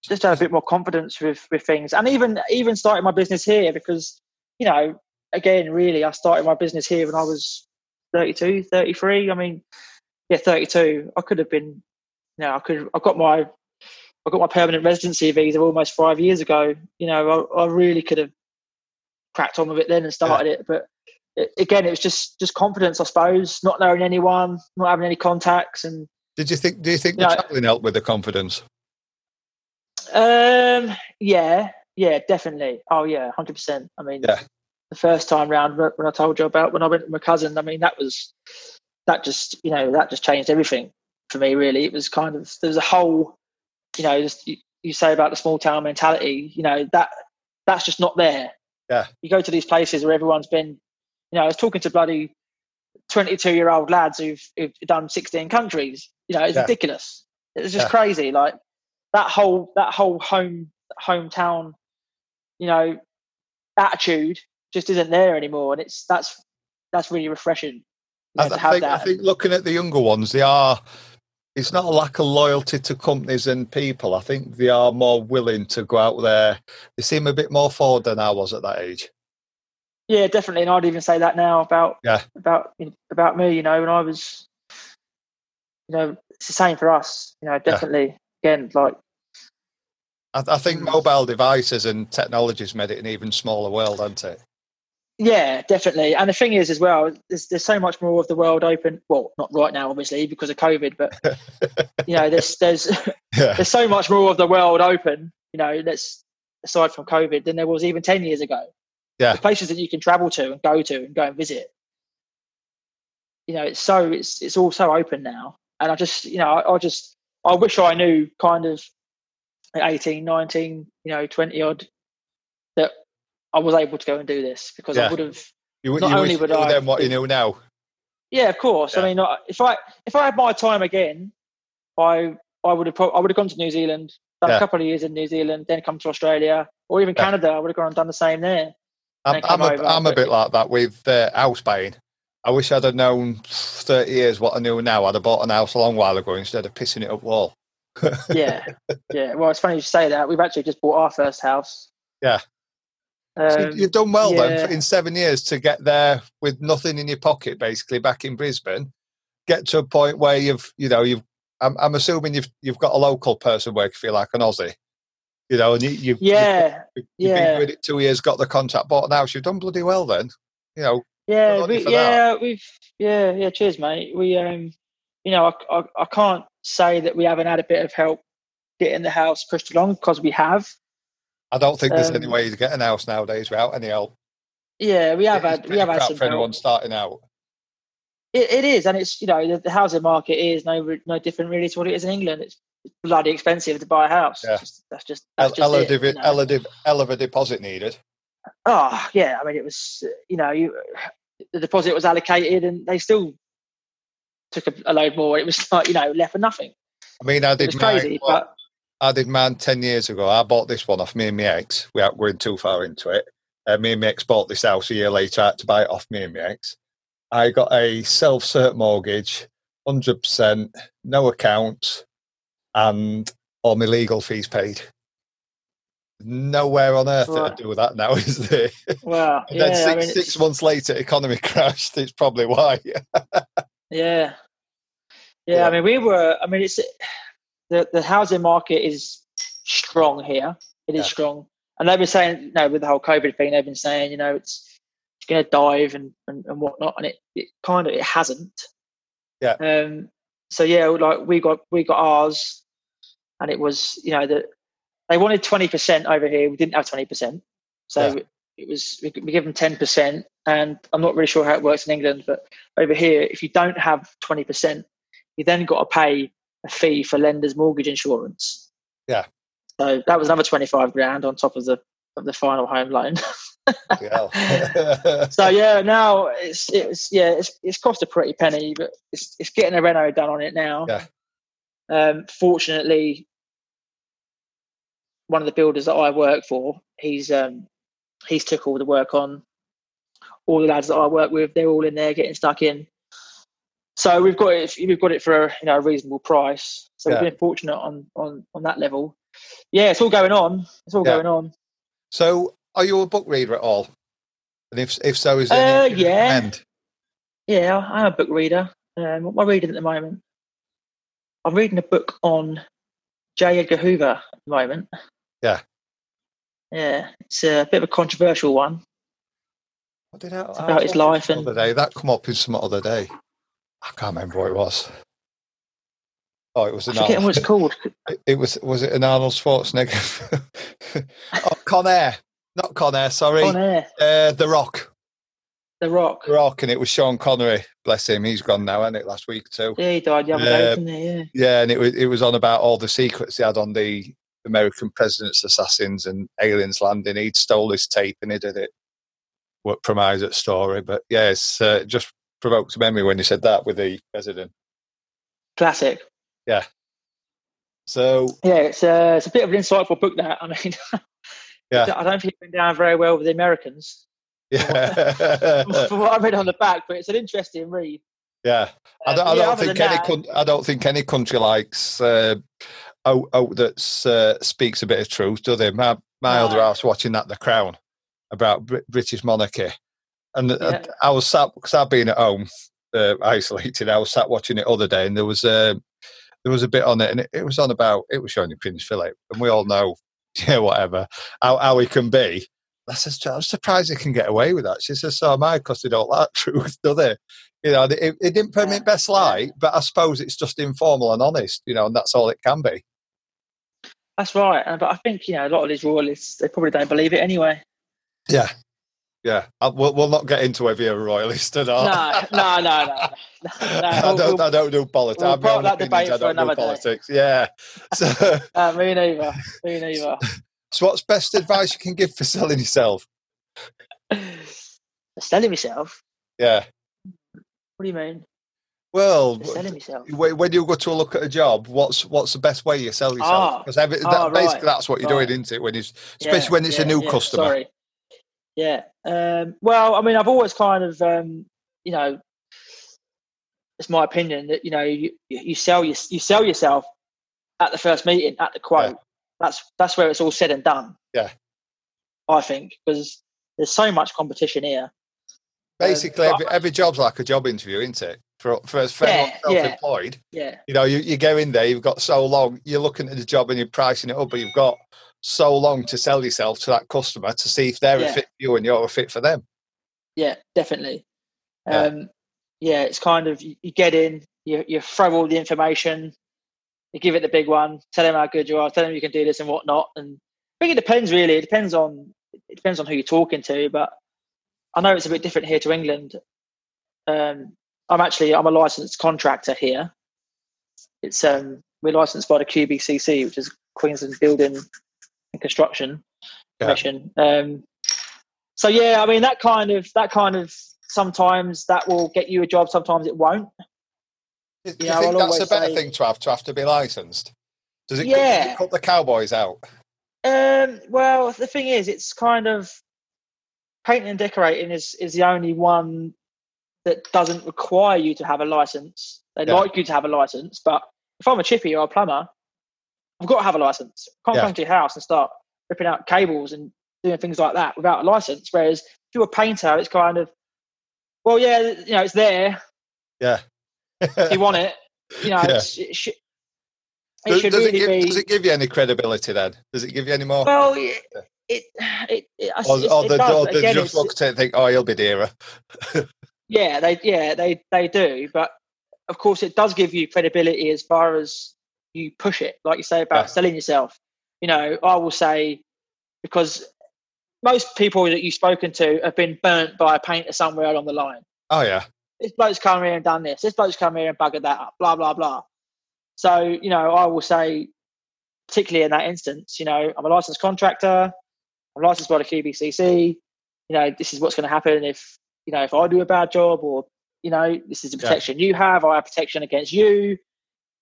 just to have a bit more confidence with with things, and even even starting my business here because you know, again, really, I started my business here when I was 32, 33. I mean, yeah, 32. I could have been, you know, I could. I got my I got my permanent residency visa almost five years ago. You know, I, I really could have cracked on with it then and started it, but again, it was just just confidence, I suppose, not knowing anyone, not having any contacts, and Did you think? Do you think Yeah. the traveling helped with the confidence? um, yeah, yeah, definitely. Oh yeah, hundred percent. I mean, Yeah. the first time round wh- when I told you about when I went with my cousin, I mean, that was that just you know that just changed everything for me. Really, it was kind of there was a whole, you know, just, you, you say about the small town mentality. You know that that's just not there. Yeah. You go to these places where everyone's been, you know, I was talking to bloody twenty-two-year-old lads who've, who've done sixteen countries. You know, it's Yeah. ridiculous. It's just Yeah. crazy. Like that whole that whole home hometown, you know, attitude just isn't there anymore, and it's that's that's really refreshing. You know, I, th- have think, I think looking at the younger ones, they are. It's not a lack of loyalty to companies and people. I think they are more willing to go out there. They seem a bit more forward than I was at that age. Yeah, definitely, and I'd even say that now about Yeah. about about me. You know, when I was, you know, it's the same for us. You know, definitely. Again, like I, I think mm. mobile devices and technologies made it an even smaller world, hasn't it? yeah, definitely. And the thing is, as well, there's there's so much more of the world open. Well, not right now, obviously, because of COVID, but you know, there's [laughs] there's Yeah, [laughs] there's so much more of the world open. You know, that's aside from COVID than there was even ten years ago. Yeah. the places that you can travel to and go to and go and visit. You know, it's so it's it's all so open now, and I just you know I, I just I wish I knew kind of at 18, 19, you know, twenty odd that I was able to go and do this because Yeah. I would have you, you not wish only you would I then what you know now. yeah, of course. Yeah. I mean, if I if I had my time again, I I would have pro- I would have gone to New Zealand, done Yeah. a couple of years in New Zealand, then come to Australia or even. Canada. I would have gone and done the same there. I'm, I'm, a, I'm a bit like that with uh, house buying. I wish I'd have known 30 years what I know now. I'd have bought an house a long while ago instead of pissing it up wall. [laughs] Yeah, yeah. Well, it's funny you say that. We've actually just bought our first house. Yeah. So Um, you've done well then yeah. for, in seven years to get there with nothing in your pocket, basically back in Brisbane. Get to a point where you've, you know, you've. I'm, I'm assuming you've you've got a local person working for you like an Aussie, you know, and you, you've yeah, you've, you've yeah. been doing it two years, got the contract, bought an house. You've done bloody well then, you know. Yeah, we, yeah. We've yeah, yeah. Cheers, mate. We um, you know, I, I I can't say that we haven't had a bit of help getting the house pushed along because we have. I don't think there's any Um, way to get an house nowadays without any help. Yeah, we have It's had we have had crap some for anyone help. starting out. It, it is, and it's you know the, the housing market is no no different really to what it is in England. It's bloody expensive to buy a house. Yeah. Just, that's just that's just Ella, it, you know. Ella of a deposit needed. Oh yeah, I mean it was you know you the deposit was allocated and they still took a, a load more. It was [laughs] like you know left for nothing. I mean, I did mine, crazy, but I did mine 10 years ago. I bought this one off me and my ex without going too far into it. Uh, me and my ex bought this house a year later. I had to buy it off me and my ex. I got a self cert mortgage, 100%, no account, and all my legal fees paid. Nowhere on earth Right. I'd do that now, [laughs] is there? well, [laughs] And yeah, then I six, mean, six months later, economy [laughs] crashed. It's probably why. yeah, yeah. Yeah. I mean we were. I mean it's the the housing market is strong here. It is Yeah. strong, and they've been saying you know with the whole COVID thing, they've been saying you know it's it's going to dive and, and and whatnot, and it it kind of it hasn't. Yeah. Um. So yeah, like we got we got ours, and it was you know that they wanted twenty percent over here. We didn't have twenty percent, so Yeah. it was we, we give them ten percent. And I'm not really sure how it works in England, but over here, if you don't have twenty percent, you then got to pay a fee for lender's mortgage insurance. Yeah. So that was another twenty five grand on top of the of the final home loan. [laughs] [laughs] So yeah, now it's it's yeah it's it's cost a pretty penny, but it's it's getting a reno done on it now. Yeah. Um, fortunately, one of the builders that I work for, he's um he's took all the work on. All the lads that I work with, they're all in there getting stuck in. So we've got it. We've got it for you know a reasonable price. So Yeah. we've been fortunate on on on that level. Yeah, it's all going on. It's all Yeah. going on. so, are you a book reader at all? And if if so, is there Uh, yeah. recommend? Yeah, I'm a book reader. Um, what am I reading at the moment? I'm reading a book on J. Edgar Hoover at the moment. Yeah. Yeah, it's a bit of a controversial one. What did I, It's I about his life and- day that come up in some other day. I can't remember what it was. Oh, it was I an forget what it's called. [laughs] It- It was was it an Arnold Schwarzenegger? [laughs] oh, Con Air, not Con Air. Sorry, On air, uh, The Rock. The Rock. The Rock, and it was Sean Connery. Bless him, he's gone now, hasn't it? Last week too. Yeah, he died the other day, Uh, didn't he? Yeah. Yeah, and it was it was on about all the secrets he had on the American president's assassins and aliens landing. He'd stole his tape and he did it. What premise that story? But yeah, uh, just provoked a memory when you said that with the president. Classic. Yeah. So Yeah, it's uh, it's a bit of an insightful book. That I mean, [laughs] Yeah. I don't think it went down very well with the Americans. yeah, from what [laughs] I read on the back, but it's an interesting read. yeah. I Um, don't, I don't other think any that- coun- I don't think any country likes uh, out, out that uh, speaks a bit of truth, do they? My my No. other house watching that The Crown about Brit- British monarchy, and uh, Yeah. I was sat because I've been at home uh, isolated. I was sat watching it other day, and there was a there was a bit on it, and it, it was on about it was showing Prince Philip, and we all know, [laughs] yeah, whatever how, how he can be. I says, I'm surprised he can get away with that. She says, so am I, because they don't like [laughs] truth, do they? You know, it, it didn't put me Yeah, in best light, but I suppose it's just informal and honest, you know, and that's all it can be. That's right. Uh, But I think you know a lot of these royalists they probably don't believe it anyway. Yeah. Yeah. We'll, we'll not get into whether you're a royalist or not. No, no, no, no. no, no. [laughs] I, don't, we'll- I don't do politics. we'll I have my park own that debate I for don't do another day. Yeah. [laughs] So, Uh, me neither. Me neither. [laughs] so, what's best advice you can give for selling yourself? selling myself. Yeah. What do you mean? Well, when when you go to look at a job, what's what's the best way you sell yourself? Ah, Because every, ah, that, basically right, that's what you're right. doing, isn't it? When you, Yeah, especially when it's a new yeah, customer. Sorry. Yeah. Um, well, I mean, I've always kind of, um, you know, it's my opinion that you know you, you sell your, you sell yourself at the first meeting at the quote. That's that's where it's all said and done. Yeah. I think because there's so much competition here. Basically, but- every, every job's like a job interview, isn't it? For for, for Yeah, yeah. self-employed, Yeah. you know, you, you go in there, you've got so long, you're looking at the job and you're pricing it up, but you've got so long to sell yourself to that customer to see if they're a fit for you and you're a fit for them. Yeah, definitely. Yeah. Um, yeah, it's kind of you, you get in, you you throw all the information, you give it the big one, tell them how good you are, tell them you can do this and whatnot. And I think it depends really. It depends on it depends on who you're talking to. But I know it's a bit different here to England. Um, I'm actually I'm a licensed contractor here. It's um we're licensed by the QBCC, which is Queensland Building and Construction Yeah. Commission. Um, so yeah, I mean that kind of that kind of sometimes that will get you a job, sometimes it won't. Do you Yeah, think I'll that's a better say- thing to have to have to be licensed? Does it, cut- does Yeah. it cut the cowboys out? Um, well, the thing is, it's kind of painting and decorating is is the only one that doesn't require you to have a license. They'd Yeah. like you to have a license, but if I'm a chippy or a plumber, I've got to have a license. I can't Yeah. come to your house and start ripping out cables and doing things like that without a license. Whereas if you're a painter, it's kind of, well, yeah, you know, it's there. Yeah. If you want it, you know, [laughs] Yeah. it's, it should, it does, should does really it give, be. does it give you any credibility then? Does it give you any more? well, it, it, it, it, or or the, does, or they again, just look at it and think, oh, he'll be dearer. [laughs] Yeah, they yeah they they do, but of course it does give you credibility as far as you push it, like you say about Yeah. selling yourself. You know, I will say because most people that you've spoken to have been burnt by a painter somewhere along the line. Oh, yeah. This bloke's come here and done this. This bloke's come here and buggered that up. Blah blah blah. So you know, I will say, particularly in that instance, you know, I'm a licensed contractor. I'm licensed by the QBCC. You know, this is what's going to happen if you know if I do a bad job, or you know, this is the Yeah. protection you have. I have protection against you.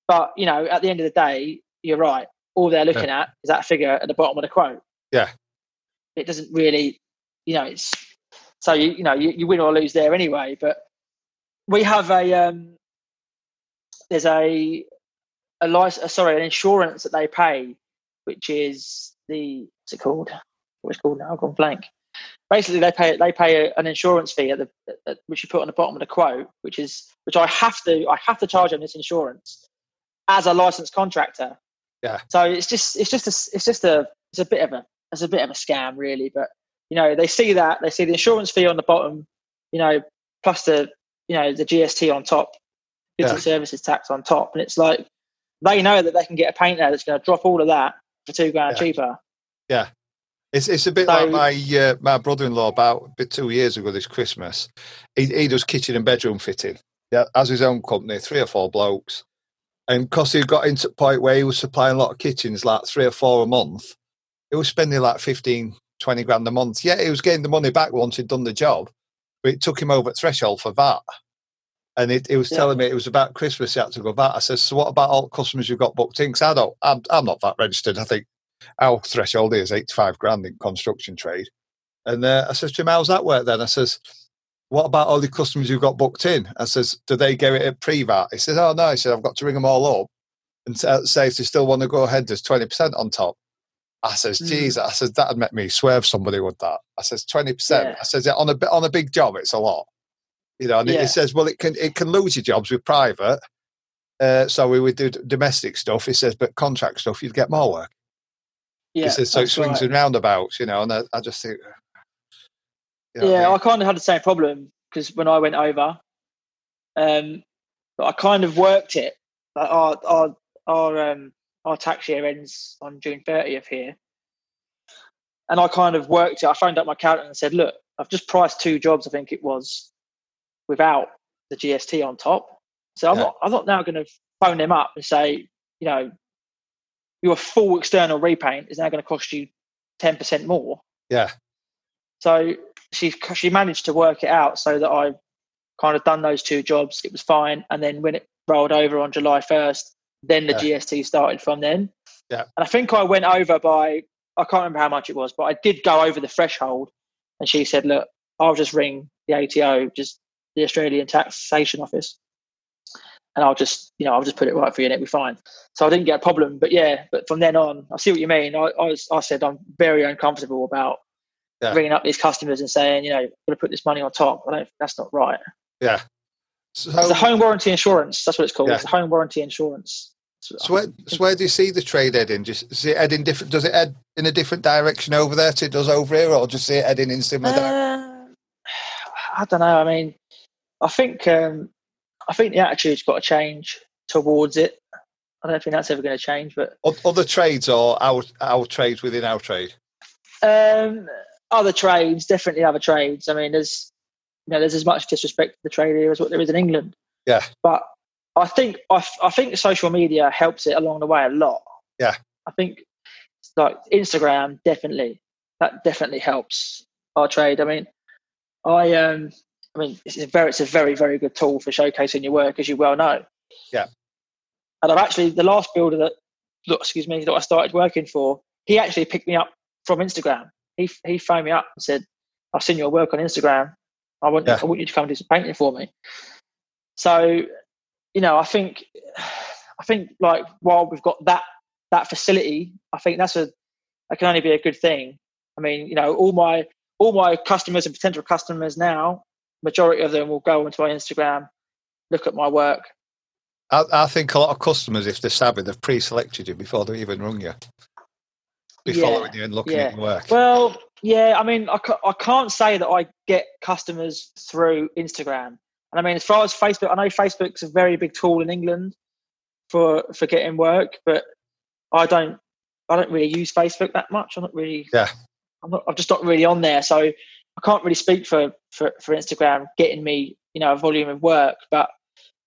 But you know, at the end of the day, you're right. All they're looking at is that figure at the bottom of the quote. Yeah. It doesn't really, you know, it's so you you know you, you win or lose there anyway. But we have a um, there's a a license, sorry, an insurance that they pay, which is the what's it called? What's it called now? I've gone blank. Basically, they pay they pay a, an insurance fee at the at, which you put on the bottom of the quote, which is which I have to I have to charge them this insurance as a licensed contractor. Yeah. So it's just it's just a it's just a it's a bit of a it's a bit of a scam really, but you know they see that they see the insurance fee on the bottom, you know, plus the you know the GST on top, goods Yeah. and services tax on top, and it's like they know that they can get a painter that's going to drop all of that for two grand Yeah. cheaper. It's it's a bit So- like my uh, my brother in law about two years ago this Christmas. He he does kitchen and bedroom fitting. Yeah, has his own company, three or four blokes. And because he got into the point where he was supplying a lot of kitchens, like three or four a month, he was spending like 15, 20 grand a month. Yeah, he was getting the money back once he'd done the job, but it took him over threshold for that. And it, he was Yeah. telling me it was about Christmas, he had to go VAT. I said, So what about all the customers you've got booked in? Because I don't, I'm, I'm not that registered. I think our threshold is 85 grand in construction trade. And uh, I says to him, how's that work then? I says, what about all the customers you've got booked in? I says, do they get it at pre-VAT? He says, oh no. He said, I've got to ring them all up and say if they still want to go ahead, there's 20% on top. I says, Mm. I says, that'd make me swerve somebody with that. I says, 20%. Yeah. I says, yeah, on a, on a big job, it's a lot. You know, and Yeah. he says, well, it can, it can lose your jobs with private. Uh, so we would do domestic stuff. He says, but contract stuff, you'd get more work. Yeah, he says, so swings right. and roundabouts, you know, and I, I just think, you know what I yeah, mean? I kind of had the same problem because when I went over, um, but I kind of worked it. Like our our our um our tax year ends on June thirtieth here, and I kind of worked it. I phoned up my accountant and said, "Look, I've just priced two jobs. I think it was without the GST on top. So I'm Yeah. not I'm not now going to phone them up and say, you know, your full external repaint is now going to cost you ten percent more." yeah, So she she managed to work it out so that I kind of done those two jobs. It was fine, and then when it rolled over on July first, then the Yeah. GST started from then. Yeah. and I think I went over by I can't remember how much it was, but I did go over the threshold. And she said, "Look, I'll just ring the ATO, just the Australian Taxation Office, and I'll just you know I'll just put it right for you, and it'll be fine." So I didn't get a problem. But yeah, but from then on, I see what you mean. I I, was, I said I'm very uncomfortable about Yeah. ringing up these customers and saying, you know, got to put this money on top. I don't. That's not right. yeah. So, It's a home warranty insurance. That's what it's called. Yeah. It's a home warranty insurance. So where, so where do you see the trade heading? Just see it heading different? Does it head in a different direction over there to it does over here, or just see it heading in similar? direction? Uh, I don't know. I mean, I think um, I think the attitude's got to change towards it. I don't think that's ever going to change, but Other trades or our our trades within our trade? um, other trades, definitely other trades. I mean, there's you know, there's as much disrespect to the trade here as what there is in England. Yeah. But I think I, I think social media helps it along the way a lot. Yeah. I think like Instagram definitely that definitely helps our trade. I mean, I um I mean it's a very it's a very very good tool for showcasing your work as you well know. Yeah. And I've actually the last builder that look, excuse me that I started working for, he actually picked me up from Instagram. He he phoned me up and said, "I've seen your work on Instagram. I want Yeah. I want you to come do some painting for me." So, you know, I think I think like while we've got that that facility, I think that's a that can only be a good thing. I mean, you know, all my all my customers and potential customers now, majority of them will go onto my Instagram, look at my work. I, I think a lot of customers, if they're savvy, they've pre-selected you before they even rung you. Be Yeah, following you and looking yeah. at your work. Well, yeah, I mean, I, I can't say that I get customers through Instagram. And I mean, as far as Facebook, I know Facebook's a very big tool in England for for getting work, but I don't I don't really use Facebook that much. I'm not really Yeah. I'm not I'm just not really on there, so I can't really speak for for, for Instagram getting me you know a volume of work. But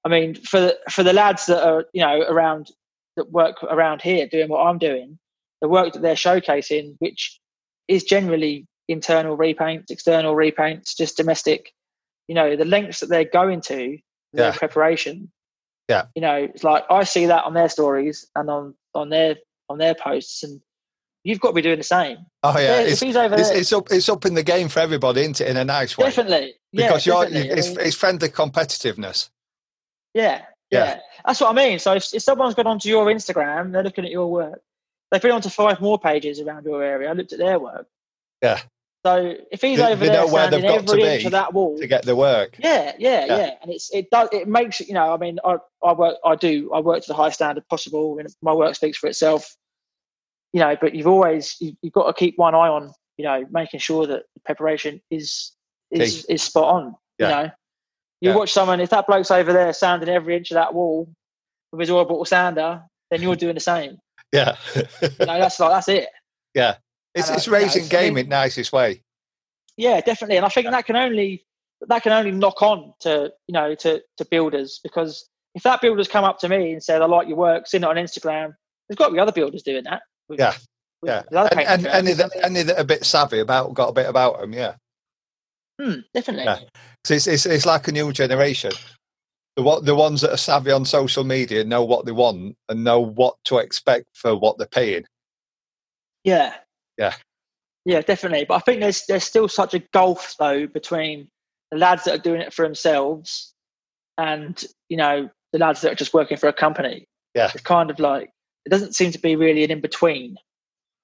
I mean, for the, for the lads that are you know around that work around here doing what I'm doing, the work that they're showcasing, which is generally internal repaints, external repaints, just domestic. You know, the lengths that they're going to, their Yeah. preparation. Yeah. You know, it's like I see that on their stories and on on their on their posts, and you've got to be doing the same. oh yeah, if it's, he's over it's, there, it's up it's up in the game for everybody, isn't it? In a nice way, definitely. Yeah, because you're definitely. I it's, mean, it's friendly competitiveness. Yeah, Yeah. yeah, That's what I mean. So if, if someone's gone onto your Instagram, they're looking at your work. They've been onto five more pages around your area. I looked at their work. Yeah. So if he's They- over they there know where they've got to every inch be of that wall, to get the work. yeah, yeah, Yeah. yeah, and it's it does it makes it. You know, I mean, I I work, I do, I work to the highest standard possible, and my work speaks for itself. You know, but you've always you, you've got to keep one eye on, you know, making sure that the preparation is is is spot on. Yeah. You know, you Yeah. watch someone if that bloke's over there sanding every inch of that wall with his oil bottle sander, then you're doing the same. [laughs] Yeah, You know, that's like that's it. Yeah, it's And, it's you know, raising I game mean- in nicest way. Yeah, definitely. And I think that can only that can only knock on to you know to to builders because if that builder's come up to me and said I like your work, seen it on Instagram, there's got to be other builders doing that. Yeah, Yeah, and, and that any that are a bit savvy about got a bit about them. Yeah, Hmm, definitely. Yeah. so it's, it's it's like a new generation. The what the ones that are savvy on social media know what they want and know what to expect for what they're paying. Yeah. Yeah. Yeah, definitely. But I think there's there's still such a gulf though between the lads that are doing it for themselves and you know the lads that are just working for a company. Yeah. It's kind of like it doesn't seem to be really an in between.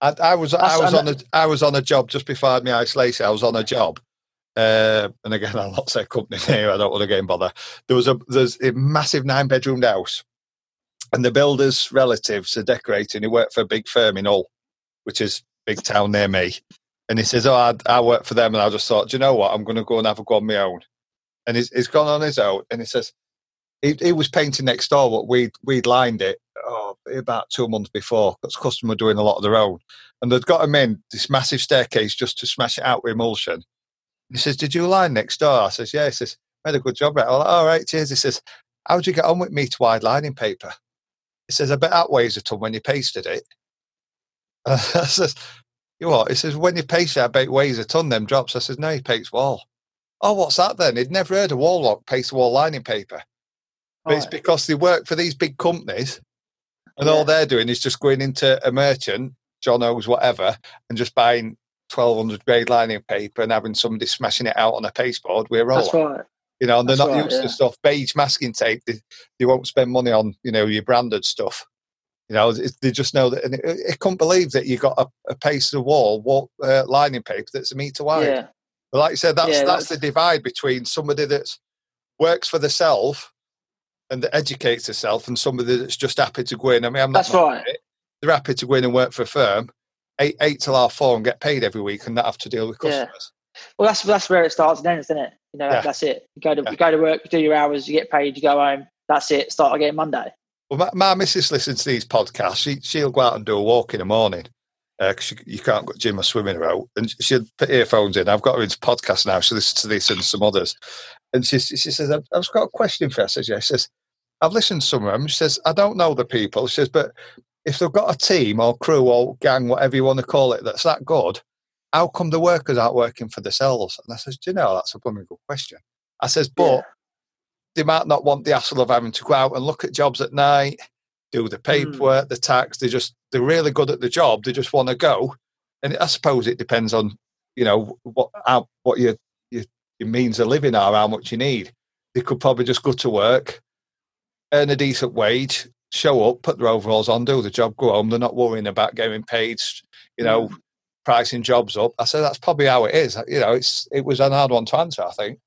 I, I was I was on a I was on a job just before I had my isolation. I was on a job, uh, and again I'll not say company name. I don't want to get in bother. There was a there's a massive nine bedroomed house, and the builder's relatives are decorating. He worked for a big firm in Hull, which is a big town near me. And he says, "Oh, I, I work for them," and I just thought, Do you know what? I'm going to go and have a go on my own. And he's, he's gone on his own, and he says he, he was painting next door, but we'd we'd lined it oh, about two months before because customer doing a lot of their own and they'd got him in this massive staircase just to smash it out with emulsion. He says, "Did you line next door?" I says, "Yeah." He says, "Made a good job." Right? Like, "All right, cheers." He says, "How'd you get on with meat wide lining paper?" He says, "I bet that weighs a ton when you pasted it." [laughs] I says, "You what?" He says, "When you paste it, I bet it weighs a ton." Them drops. I says, "No, he paints wall." Oh, what's that then? He'd never heard of wall lock paste wall lining paper, but it's because they work for these big companies and all they're doing is just going into a merchant, John O's, whatever, and just buying 1200 grade lining paper and having somebody smashing it out on a pasteboard We're. That's right. You know, and they're That's not right, used yeah. to stuff. Beige masking tape, they, they won't spend money on, you know, your branded stuff. You know, they just know that. And it, I couldn't believe that you got a, a pasted wall, wall uh, lining paper that's a metre wide. Yeah. But like you said, that's Yeah, that's that's- the divide between somebody that works for themselves and that educates herself and somebody that's just happy to go in. I mean, I'm not That's right. it. They're happy to go in and work for a firm, eight eight till half four, and get paid every week, and not have to deal with customers. Yeah. Well, that's that's where it starts and ends, isn't it? You know, Yeah. that's it. You go to Yeah. you go to work, you do your hours, you get paid, you go home. That's it. Start again Monday. Well, my, my missus listens to these podcasts. She she'll go out and do a walk in the morning uh, because you can't go gym or swimming her out, and she'll put earphones in. I've got her into podcasts now. She listens to this and some others, and she she says, "I've, I've got a question for her." I says, "Yeah." She says, I've listened to some of them. She says, I don't know the people. She says, but if they've got a team or crew or gang, whatever you want to call it, that's that good, how come the workers aren't working for themselves? And I says, do you know, that's a blooming good question. I says, but Yeah. they might not want the hassle of having to go out and look at jobs at night, do the hmm. paperwork, the tax. They just they're really good at the job. They just want to go. And I suppose it depends on, you know, what how, what your, your your means of living are, how much you need. They could probably just go to work, earn a decent wage, show up, put their overalls on, do the job, go home. They're not worrying about getting paid, you know, mm. pricing jobs up. I said that's probably how it is. You know, it's it was an hard one to answer, I think.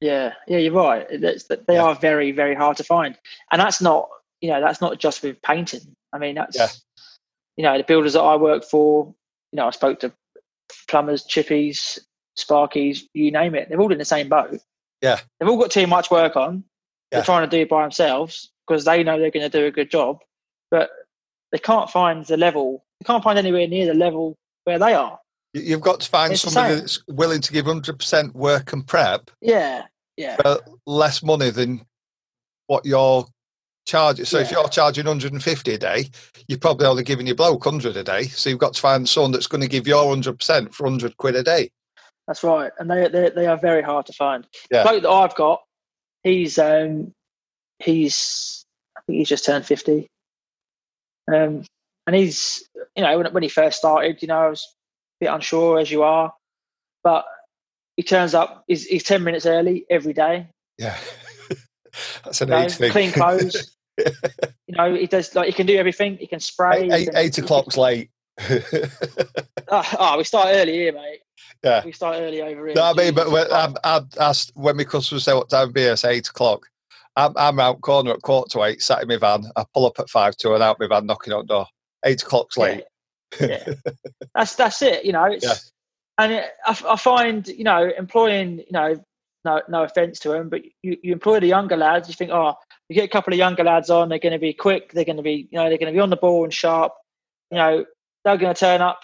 Yeah, yeah, you're right. That's, that they Yeah. are very, very hard to find, and that's not, you know, that's not just with painting. I mean, that's, Yeah. you know, the builders that I work for. You know, I spoke to plumbers, chippies, sparkies, you name it. They're all in the same boat. Yeah. they've all got too much work on. Yeah. They're trying to do it by themselves because they know they're going to do a good job, but they can't find the level. They can't find anywhere near the level where they are. You- You've got to find It's somebody that's willing to give 100% work and prep Yeah, yeah, for less money than what you're charging. So if you're charging 150 a day, you're probably only giving your bloke 100 a day. So you've got to find someone that's going to give your 100% for 100 quid a day. That's right, and they they they are very hard to find. Yeah. The bloke that I've got, he's um he's I think he's just turned fifty, um, and he's you know when when he first started, you know I was a bit unsure as you are, but he turns up. He's he's ten minutes early every day. Yeah. [laughs] that's an You know, age thing. clean clothes. [laughs] you know he does like he can do everything. He can spray. eight, he can- eight he can- o'clock's late. Oh, [laughs] oh, we start early here, mate. Yeah. we start early over here. No, I mean, but when. I'm, I'm asked when my customers say what time it is, eight o'clock. I'm, I'm out corner at quarter to eight, sat in my van. I pull up at five to and out my van, knocking on door. Eight o'clock's late. Yeah. yeah. [laughs] that's that's it. You know, it's Yeah. and it, I, I find you know employing you know no no offense to them, but you, you employ the younger lads. You think, oh, you get a couple of younger lads on, they're going to be quick. They're going to be you know they're going to be on the ball and sharp. You know, they're going to turn up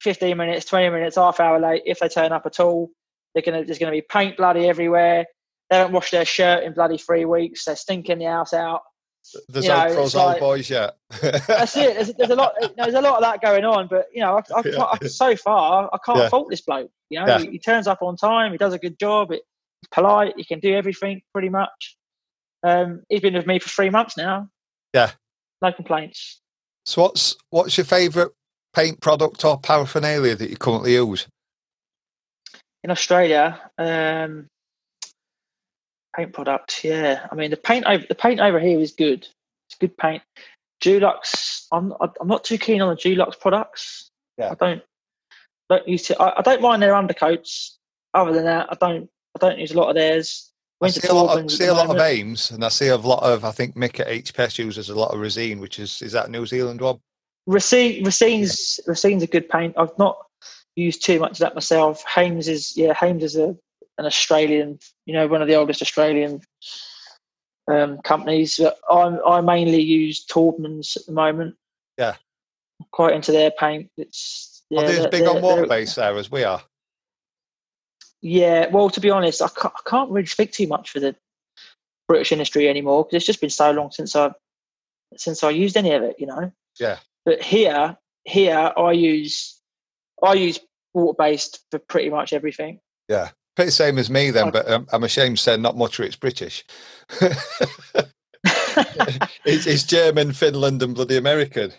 15 minutes, 20 minutes, half hour late if they turn up at all. They're going to there's going to be paint bloody everywhere. They don't wash their shirt in bloody three weeks. They're stinking the house out. There's You no know, pros it's old like- boys yet. That's it. There's, there's a lot. There's a lot of that going on. But you know, I, I, can't- I, so far, I can't Yeah. fault this bloke. You know, Yeah. he, he turns up on time. He does a good job. It, he's polite. He can do everything pretty much. Um, he's been with me for three months now. Yeah. No complaints. so what's what's your favourite paint product or paraphernalia that you currently use? In Australia, um, paint product. Yeah, I mean the paint over the paint over here is good. It's good paint. Dulux. I'm I'm not too keen on the Dulux products. Yeah. I don't don't use to. I, I don't mind their undercoats. Other than that, I don't I don't use a lot of theirs. I see a lot of, see a lot of Haymes, and I see a lot of. I think Mick at HPS uses a lot of Resene, which is is that New Zealand one? Resene, Resene's Resene's a good paint. I've not used too much of that myself. Haymes is yeah, Haymes is a an Australian, you know, one of the oldest Australian um, companies. But I I mainly use Taubmans at the moment. Yeah. quite into their paint. It's yeah, are they as they're- big on water base there as we are? Yeah, well, to be honest, I can't, I can't really speak too much for the British industry anymore because it's just been so long since I since I used any of it, you know. Yeah. But here, here I use I use water based for pretty much everything. Yeah, pretty same as me then, but um, I'm ashamed to say not much of it's British. [laughs] it's, it's German, Finland, and bloody American.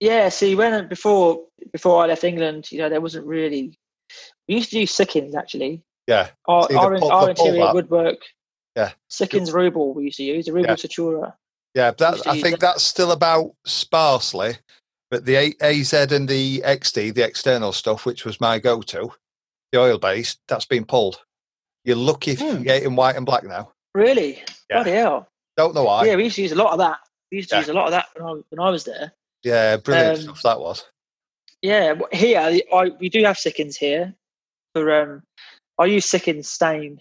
yeah. See, when before before I left England, you know, there wasn't really. We used to use Sikkens actually. Yeah, Our, our, pull- our interior woodwork. Yeah. Sikkens Rubbol we used to use, the Rubbol Yeah. Satura. Yeah. That, I think that's still about sparsely, but the AZ and the XD, the external stuff, which was my go-to, the oil-based, that's been pulled. You're lucky if you Hmm. can get it in white and black now. Really? Yeah. Bloody hell. Don't know why. yeah, we used to use a lot of that. We used to Yeah. use a lot of that when I, when I was there. Yeah, brilliant Um, stuff that was. Yeah, here I, we do have Sikkens here. For um, I use Sikkens stain.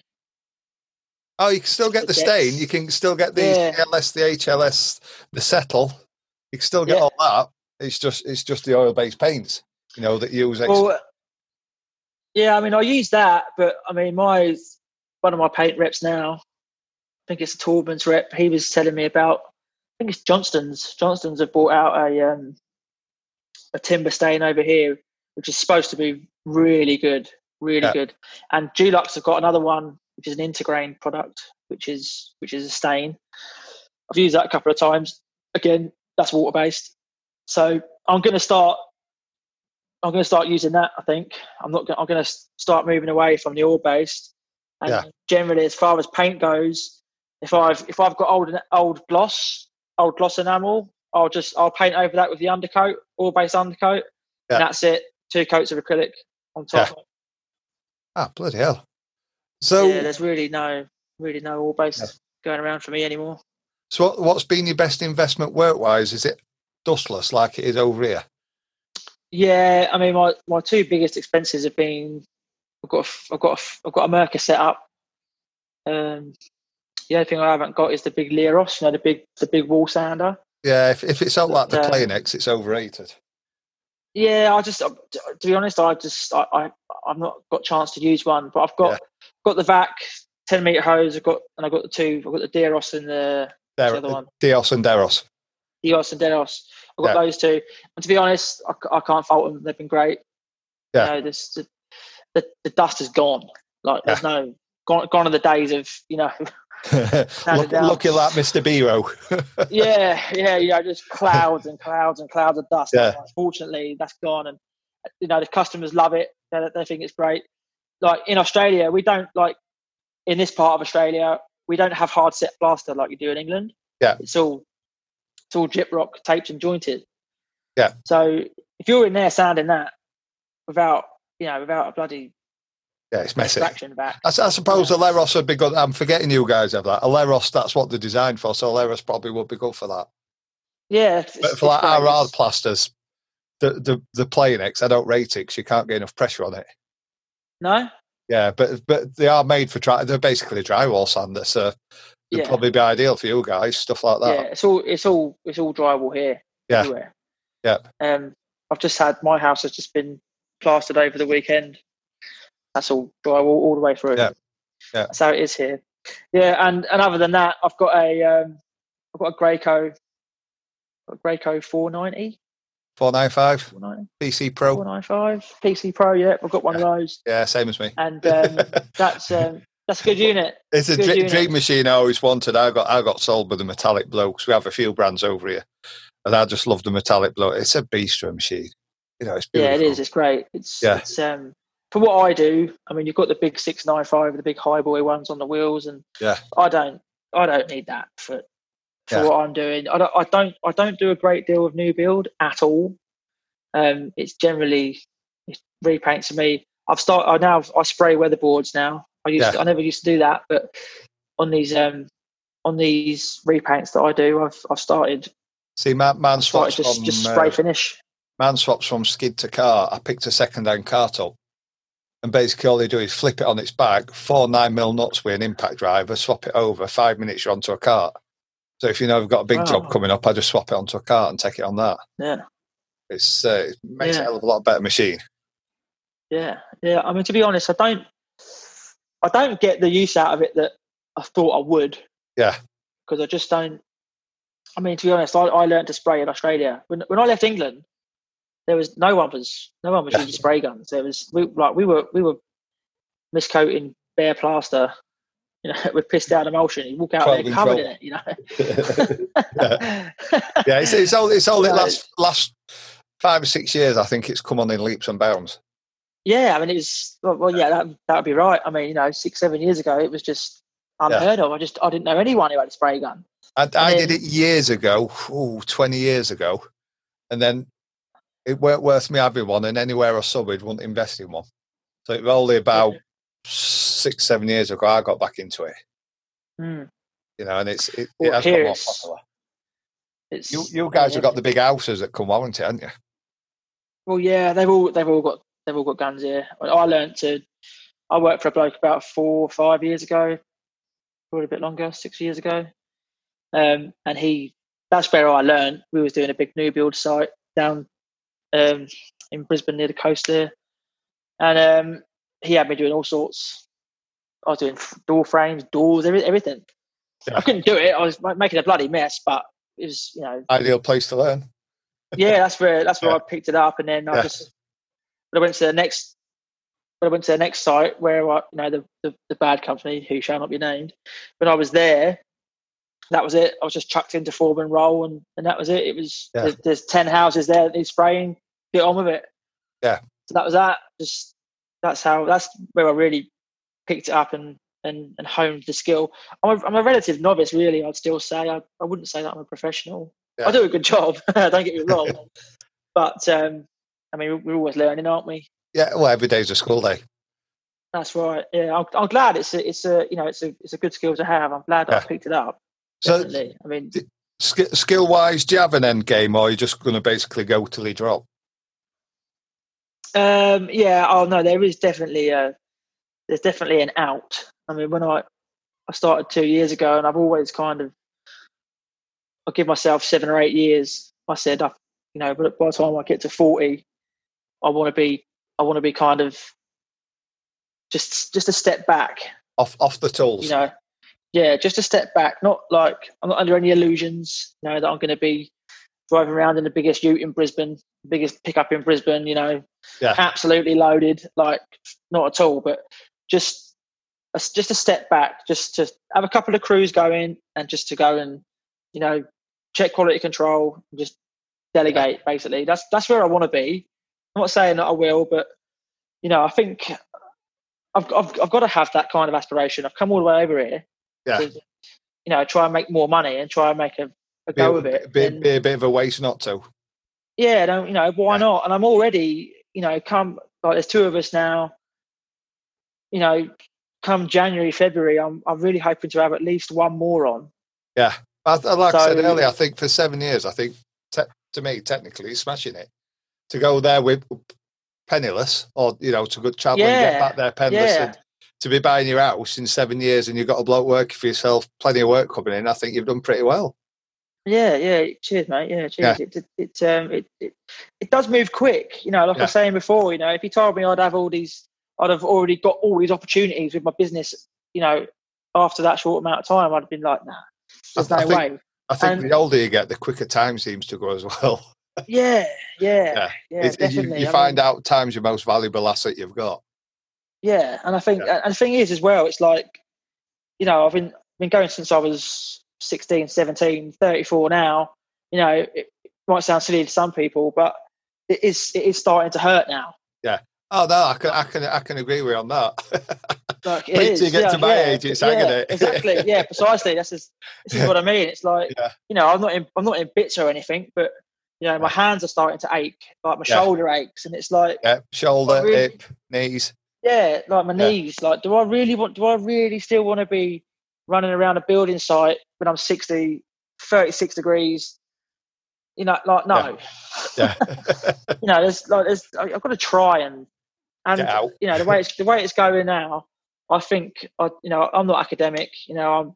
Oh, you can still get the stain. You can still get the Yeah. LS, the HLS, the Cetol. You can still get Yeah. all that. It's just it's just the oil-based paints, you know, that you use. Ex- Well, yeah, I mean I use that, but I mean my one of my paint reps now. I think it's Taubman's rep. He was telling me about. I think it's Johnston's. Johnston's have bought out a um, a timber stain over here, which is supposed to be really good, really Yeah. good. And Dulux have got another one, which is an Intergrain product, which is which is a stain. I've used that a couple of times. Again, that's water based. So I'm going to start. I'm going to start using that. I think I'm not. Gonna, I'm going to start moving away from the oil based. And Yeah. generally, as far as paint goes, if I've if I've got old old gloss, old gloss enamel, I'll just I'll paint over that with the undercoat, oil based undercoat, Yeah. and that's it. Two coats of acrylic on top. Ah, bloody hell. So, yeah, there's really no really no oil based Yeah. going around for me anymore. so what, what's been your best investment work wise? Is it dustless like it is over here? Yeah, I mean, my, my two biggest expenses have been I've got a, I've got a, I've got a Mirka set up. Um, the only thing I haven't got is the big Leros, you know, the big the big wall sander. Yeah, if, if it's out like the uh, Planex, it's overrated. Yeah, I just to be honest, I just I, I I've not got a chance to use one, but I've got Yeah. Got the vac ten meter hose. I've got and I've got the two. I've got the Deros and the There, the other one? Deos and Deros. Eos and Deros. I've got Yeah. those two, and to be honest, I can't fault them. They've been great. Yeah. you know, this, the, the the dust is gone. Like there's no gone gone are the days of you know [laughs] Look, down. looking like Mr. Biro. [laughs] yeah, yeah, yeah, just clouds and clouds and clouds of dust. Yeah. Unfortunately, that's gone, and you know the customers love it. They, they think it's great. Like in Australia, we don't like in this part of Australia, we don't have hard set plaster like you do in England. Yeah. it's all it's all gyprock taped and jointed. Yeah. So if you're in there sanding that without you know without a bloody yeah, it's messy. I, I suppose Yeah. a Leros would be good. I'm forgetting you guys have that. A Leros, that's what they're designed for. So a Leros probably would be good for that. yeah. It's, But for like our hard plasters, the the the Planex, I don't rate it because you can't get enough pressure on it. No, Yeah, but but they are made for dry. They're basically drywall sanders, so they'd Yeah. probably be ideal for you guys. Stuff like that. yeah, it's all it's all it's all drywall here. Yeah. everywhere. Yeah. Um, I've just had my house has just been plastered over the weekend. That's all drywall all the way through. Yeah. Yeah. That's how it is here. Yeah, and and other than that, I've got a um, I've got a Graco, a Graco 490, Four nine five 490, PC Pro. 495 PC Pro. Yeah, I've got one of those, Yeah, same as me. and um, [laughs] that's um, that's a good unit. It's a good dream, unit. dream machine I always wanted. I got I got sold with the metallic blue because we have a few brands over here, and I just love the metallic blue. It's a bistro machine. You know, it's Yeah, it is. It's great. It's Yeah. it's um for what I do. I mean, you've got the big six nine five, the big high boy ones on the wheels, and Yeah. I don't I don't need that for for Yeah. what I'm doing. I don't I don't I don't do a great deal of new build at all. Um, it's generally it's repaints for me. I've started. I now I spray weatherboards now. I used Yeah. to, I never used to do that, but on these um on these repaints that I do, I've I've started See, man, man swaps just from just spray uh, finish. man swaps from skid to car. I picked a second-hand cart up, and basically all they do is flip it on its back, four nine mil nuts with an impact driver, swap it over. Five minutes, you're onto a cart. So if you know I've got a big job coming up, I just swap it onto a cart and take it on that. Yeah. It's uh, it makes a hell of a lot better machine. Yeah, yeah. I mean, to be honest, I don't, I don't get the use out of it that I thought I would Yeah, because I just don't. I mean, to be honest, I, I learned to spray in Australia when when I left England. There was no one was no one was Yeah. using spray guns. There was we like we were we were miscoating bare plaster, you know, [laughs] with pissed out emulsion. You walk out 12 there covered in it, you know. [laughs] [laughs] yeah. It's it's only it's only So- last last five or six years. I think it's come on in leaps and bounds. Yeah, I mean, it was well, well yeah, that that would be right. I mean, you know, six seven years ago, it was just unheard of. I just I didn't know anyone who had a spray gun. I, I did it years ago, ooh, 20 years ago, and then it weren't worth me having one. And anywhere I subbed, wouldn't invest in one. So it was only about six, seven years ago I got back into it. Hmm. You know, and it's it, it Well, has got more popular. It's You you guys have got the big houses that come warranty, haven't you? Well, yeah, they've all they've all got they've all got guns here. I I learned to. I worked for a bloke about four or five years ago, probably a bit longer, six years ago. Um, and he that's where I learned. We was doing a big new build site down um, in Brisbane near the coast there, and um, he had me doing all sorts. I was doing door frames, doors, every, everything. I couldn't do it. I was making a bloody mess, but it was you know ideal place to learn. yeah, that's where that's where Yeah. I picked it up, and then I Yeah. just when I went to the next when I went to the next site where I, you know the, the the bad company who shall not be named. When I was there, that was it. I was just chucked into foreman role, and and that was it. It was Yeah. there's, there's ten houses there that need spraying. Get on with it. Yeah. So that was that. Just that's how that's where I really picked it up and and, and honed the skill. I'm a, I'm a relative novice, really. I'd still say I, I wouldn't say that I'm a professional. Yeah. I do a good job. [laughs] don't get me [laughs] wrong, but um, I mean we're always learning, aren't we? Yeah, well, every day's a school day. That's right. Yeah, I'm, I'm glad it's a, it's a you know it's a it's a good skill to have. I'm glad Yeah. I picked it up. So, Definitely. I mean, skill wise, do you have an end game, or are you just going to basically go till he drop? Um, yeah. Oh no, there is definitely a there's definitely an out. I mean, when I I started two years ago, and I've always kind of I give myself seven or eight years. I said, I, you know, but by the time I get to forty, I want to be I want to be kind of just just a step back. Off off the tools. You know, yeah, just a step back. Not like I'm not under any illusions. You know that I'm going to be driving around in the biggest Ute in Brisbane, biggest pickup in Brisbane. You know, Yeah. absolutely loaded. Like not at all, but just a, just a step back, just to have a couple of crews going, and just to go and you know check quality control, and just delegate. Basically, that's that's where I want to be. I'm not saying that I will, but you know, I think I've I've, I've got to have that kind of aspiration. I've come all the way over here. Yeah. To, you know, try and make more money and try and make a, a be, go of it. Be, And- be a bit of a waste not to. Yeah, don't you know why Yeah. not? And I'm already, you know, come like there's two of us now. You know, come January, February, I'm I'm really hoping to have at least one more on. Yeah. I, like I said earlier, I think for seven years, I think te- to me, technically, smashing it. To go there with penniless, or you know, to go travel and get back there penniless, yeah. and to be buying your house in seven years, and you've got a bloke working for yourself, plenty of work coming in. I think you've done pretty well. Yeah, yeah. Cheers, mate. Yeah, cheers. It, it, it, um, it, it, it does move quick. You know, like I was saying before, you know, if you told me I'd have all these, I'd have already got all these opportunities with my business, you know, after that short amount of time, I'd have been like, nah, there's I no think- way. I think And- the older you get, the quicker time seems to go as well. [laughs] Yeah, yeah, Yeah. yeah. You definitely. you I find mean, out time's your most valuable asset you've got. Yeah, and I think, and the thing is as well, it's like, you know, I've been been going since I was 16, 17, 34 now. You know, it, might sound silly to some people, but it is it is starting to hurt now. Yeah. Oh no, I can I can I can agree with you on that. Like [laughs] it is, you get yeah, to my yeah, age, it's yeah, hanging [laughs] it. exactly. Yeah, precisely. This is this is what I mean. It's like Yeah. you know, I'm not in I'm not in bits or anything, but you know, my hands are starting to ache, like my shoulder aches, and it's like yeah, shoulder, I really- hip, knees. yeah, like my knees. Like, do I really want? Do I really still want to be running around a building site when I'm 60, 36 degrees? You know, like no. Yeah. [laughs] you know, there's like there's I- I've got to try and and you know the way it's the way it's going now. I think I you know I'm not academic. You know I'm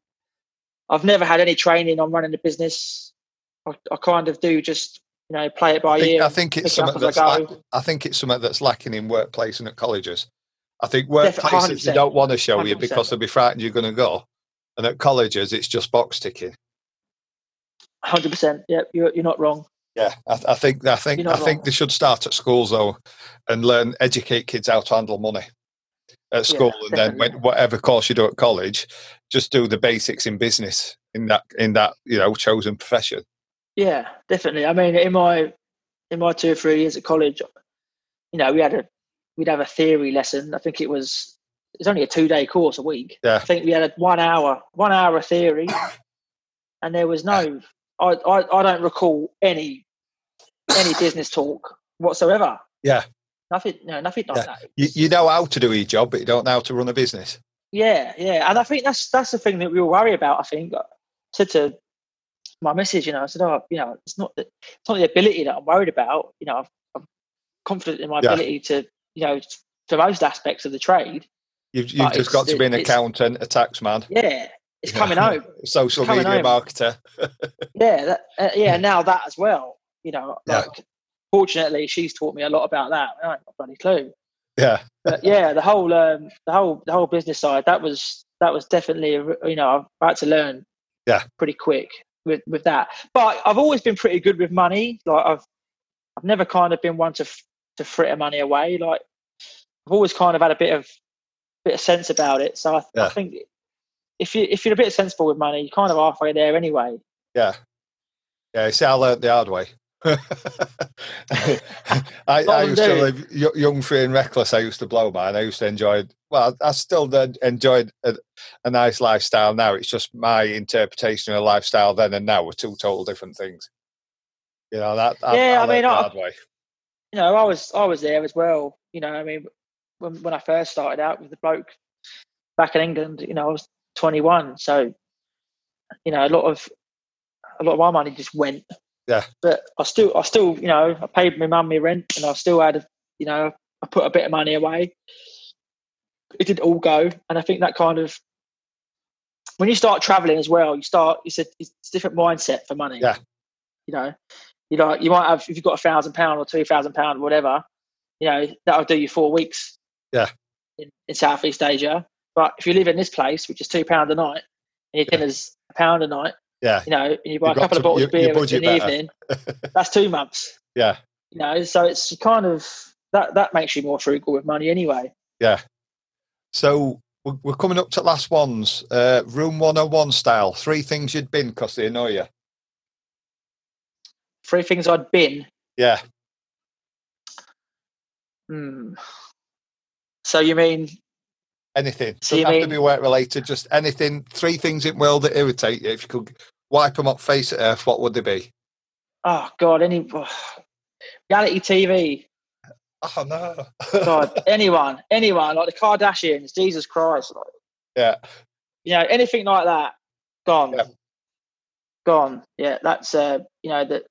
I've never had any training on running a business. I, I kind of do just you know play it by I think, ear. I think it's something I that's go. I think it's something that's lacking in workplace and at colleges. I think workplaces they don't want to show you 100%. because they'll be frightened you're going to go, and at colleges it's just box ticking. Hundred percent. Yep, you're you're not wrong. Yeah, I, I think I think I not think they should start at schools though, and learn educate kids how to handle money at school, and then when, whatever course you do at college, just do the basics in business in that in that you know chosen profession. Yeah, definitely. I mean, in my in my two or three years at college, you know, we had a we'd have a theory lesson. I think it was it's only a two day course a week. Yeah. I think we had a one hour one hour of theory, [coughs] and there was no. I, I I don't recall any any business talk whatsoever. Yeah, Nothing. No, nothing like Yeah. that. you, you know how to do your job, but you don't know how to run a business. Yeah, yeah, and I think that's that's the thing that we all worry about. I think I said to my message, you know, I said, oh, you know, it's not the it's not the ability that I'm worried about. You know, I've, I'm confident in my Yeah. ability to, you know, to most aspects of the trade. You've, you've just got to be an accountant, a tax man, Yeah, it's coming home. [laughs] social coming media home. marketer. [laughs] Yeah, that, uh, yeah. Now that as well. You know, Yeah. fortunately, she's taught me a lot about that. I ain't got a bloody clue. Yeah, but yeah, the whole um, the whole the whole business side that was that was definitely you know I've had to learn Yeah. pretty quick with with that. But I've always been pretty good with money. Like I've I've never kind of been one to f- to fritter money away. Like I've always kind of had a bit of bit of sense about it. So I, Yeah. I think if you if you're a bit sensible with money, you're kind of halfway there anyway. Yeah. Yeah, see, I learnt the hard way. [laughs] I, I used to live young, free, and reckless. I used to blow mine. I used to enjoy. Well, I still did enjoyed a, a nice lifestyle. Now it's just my interpretation of a lifestyle then and now were two total different things. You know that. Yeah, I mean, I- hard way. you know, I was I was there as well. You know, I mean, when when I first started out with the bloke back in England, you know, I was 21, so you know, a lot of a lot of my money just went. Yeah. But I still, I still, you know, I paid my mum my rent, and I still had, you know, I put a bit of money away. It did all go, and I think that kind of when you start traveling as well, you start. It's a, it's a different mindset for money. Yeah. You know, you know, you might have if you've got a thousand pound or two thousand pound, whatever. You know, that'll do you four weeks. Yeah. In, in Southeast Asia, but if you live in this place, which is two pound a night, and your Yeah. dinner's a pound a night, Yeah, you know, and you buy You've a couple to- of bottles of beer in the better. evening, [laughs] that's two months. yeah, You know, so it's kind of that that makes you more frugal with money anyway. yeah. So we're, we're coming up to last ones. Uh, room one hundred one style. Three things you'd been because they annoy you. Three things I'd been. Yeah, Hmm. So you mean anything. So Doesn't you have to be work related. Just anything. Three things in the world that irritate you. If you could wipe them off face earth, what would they be? oh god, any oh, [sighs] reality TV. [laughs] Oh no. God, [laughs] anyone, anyone like the Kardashians. Jesus Christ, like, yeah. you know, anything like that, gone, Yeah. gone. Yeah, that's uh, you know that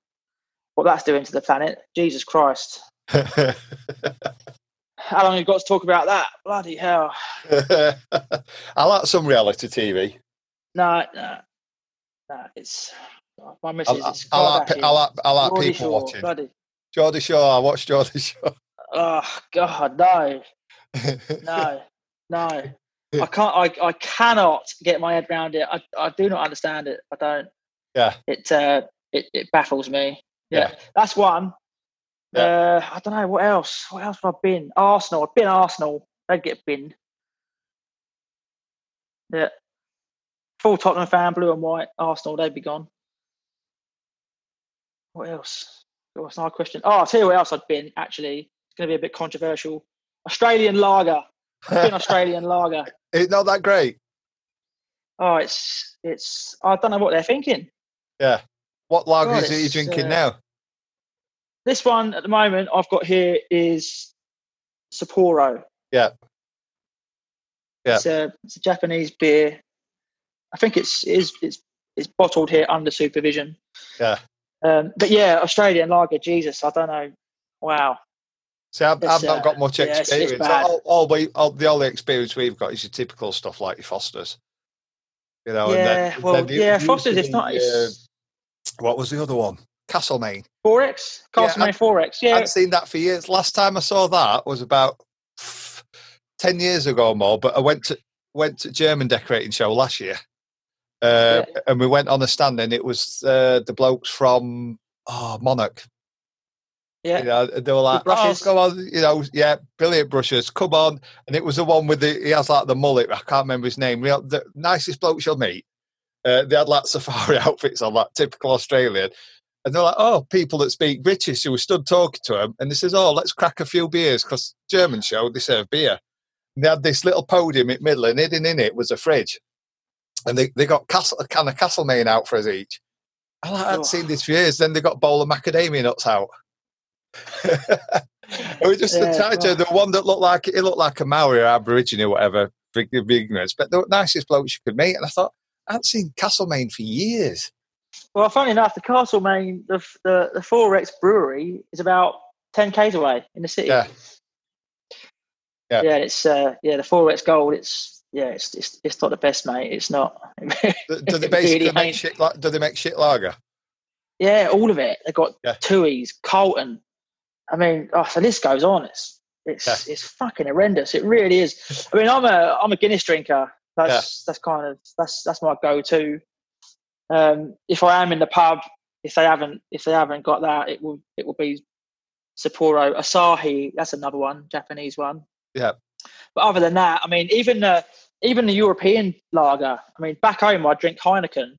what that's doing to the planet. Jesus Christ, [laughs] how long have you got to talk about that? Bloody hell! [laughs] I like some reality TV. No, no, no. It's my missus. I, is I like, I like, I like people Shore, watching. Bloody, Geordie Shore. I watch Geordie [laughs] Shore. oh God, no, no, no. I [laughs] can't. I, I cannot get my head around it. I, I do not understand it. I don't. Yeah. It uh it, it baffles me. Yeah. Yeah. That's one. Uh, I don't know what else. What else have I been? Arsenal. I've been Arsenal. They'd get binned. Yeah. Full Tottenham fan, blue and white. Arsenal. They'd be gone. What else? What's another question? Oh, I'll tell you what else I'd been. Actually, it's going to be a bit controversial. Australian lager. I've been Australian lager. [laughs] it's not that great. Oh, it's it's. I don't know what they're thinking. Yeah. What God, is are you it's, drinking uh, now? This one at the moment I've got here is Sapporo. Yeah. Yeah. It's a, it's a Japanese beer. I think it's is it's it's bottled here under supervision. Yeah. Um, but yeah, Australian lager. Jesus, I don't know. Wow. See, I've, I've not uh, got much yeah, it's- it's experience. all, all we, all, the only experience we've got is your typical stuff like your Fosters. You know, yeah. and then, well, then the- yeah. Foster's. It's not. Uh, what was the other one? Castlemaine. XXXX. Castlemaine I- XXXX. Yeah. I'd seen that for years. Last time I saw that was about ten years ago or more. But I went to went to German decorating show last year, uh, and we went on a stand, and it was uh, the blokes from oh, Monarch. Yeah. You know, they were like, "Oh, come on, you know, yeah, brilliant brushes, come on." And it was the one with the he has like the mullet. I can't remember his name. Real, the nicest bloke you'll meet. Uh, they had like safari [laughs] outfits on, like typical Australian. And they're like, oh, people that speak British who were stood talking to him. And they says, oh, let's crack a few beers because German show, they serve beer. And they had this little podium in the middle and hidden in it was a fridge. And they, they got castle, a can of Castlemaine out for us each. I hadn't Oh. seen this for years. Then they got a bowl of macadamia nuts out. [laughs] it was just Yeah, the the one that looked like it looked like a Maori or Aborigine or whatever, forgive me ignorance, but the nicest blokes you could meet. And I thought, I hadn't seen Castlemaine for years. Well, funny enough, the Castlemaine, the the the XXXX brewery is about ten k's away in the city. Yeah. Yeah. yeah. It's uh, yeah, the XXXX Gold. It's yeah, it's it's, it's not the best, mate. It's not. Do do [laughs] they basically really make shit? Do they make shit lager? yeah, all of it. They got Yeah. Tooheys, Carlton. I mean, oh, so this goes on. It's it's Yeah. it's fucking horrendous. It really is. I mean, I'm a I'm a Guinness drinker. That's that's kind of that's that's my go-to. Um, if I am in the pub, if they haven't if they haven't got that, it will it will be Sapporo, Asahi. That's another one, Japanese one. Yeah. But other than that, I mean, even the even the European lager. I mean, back home I drink Heineken.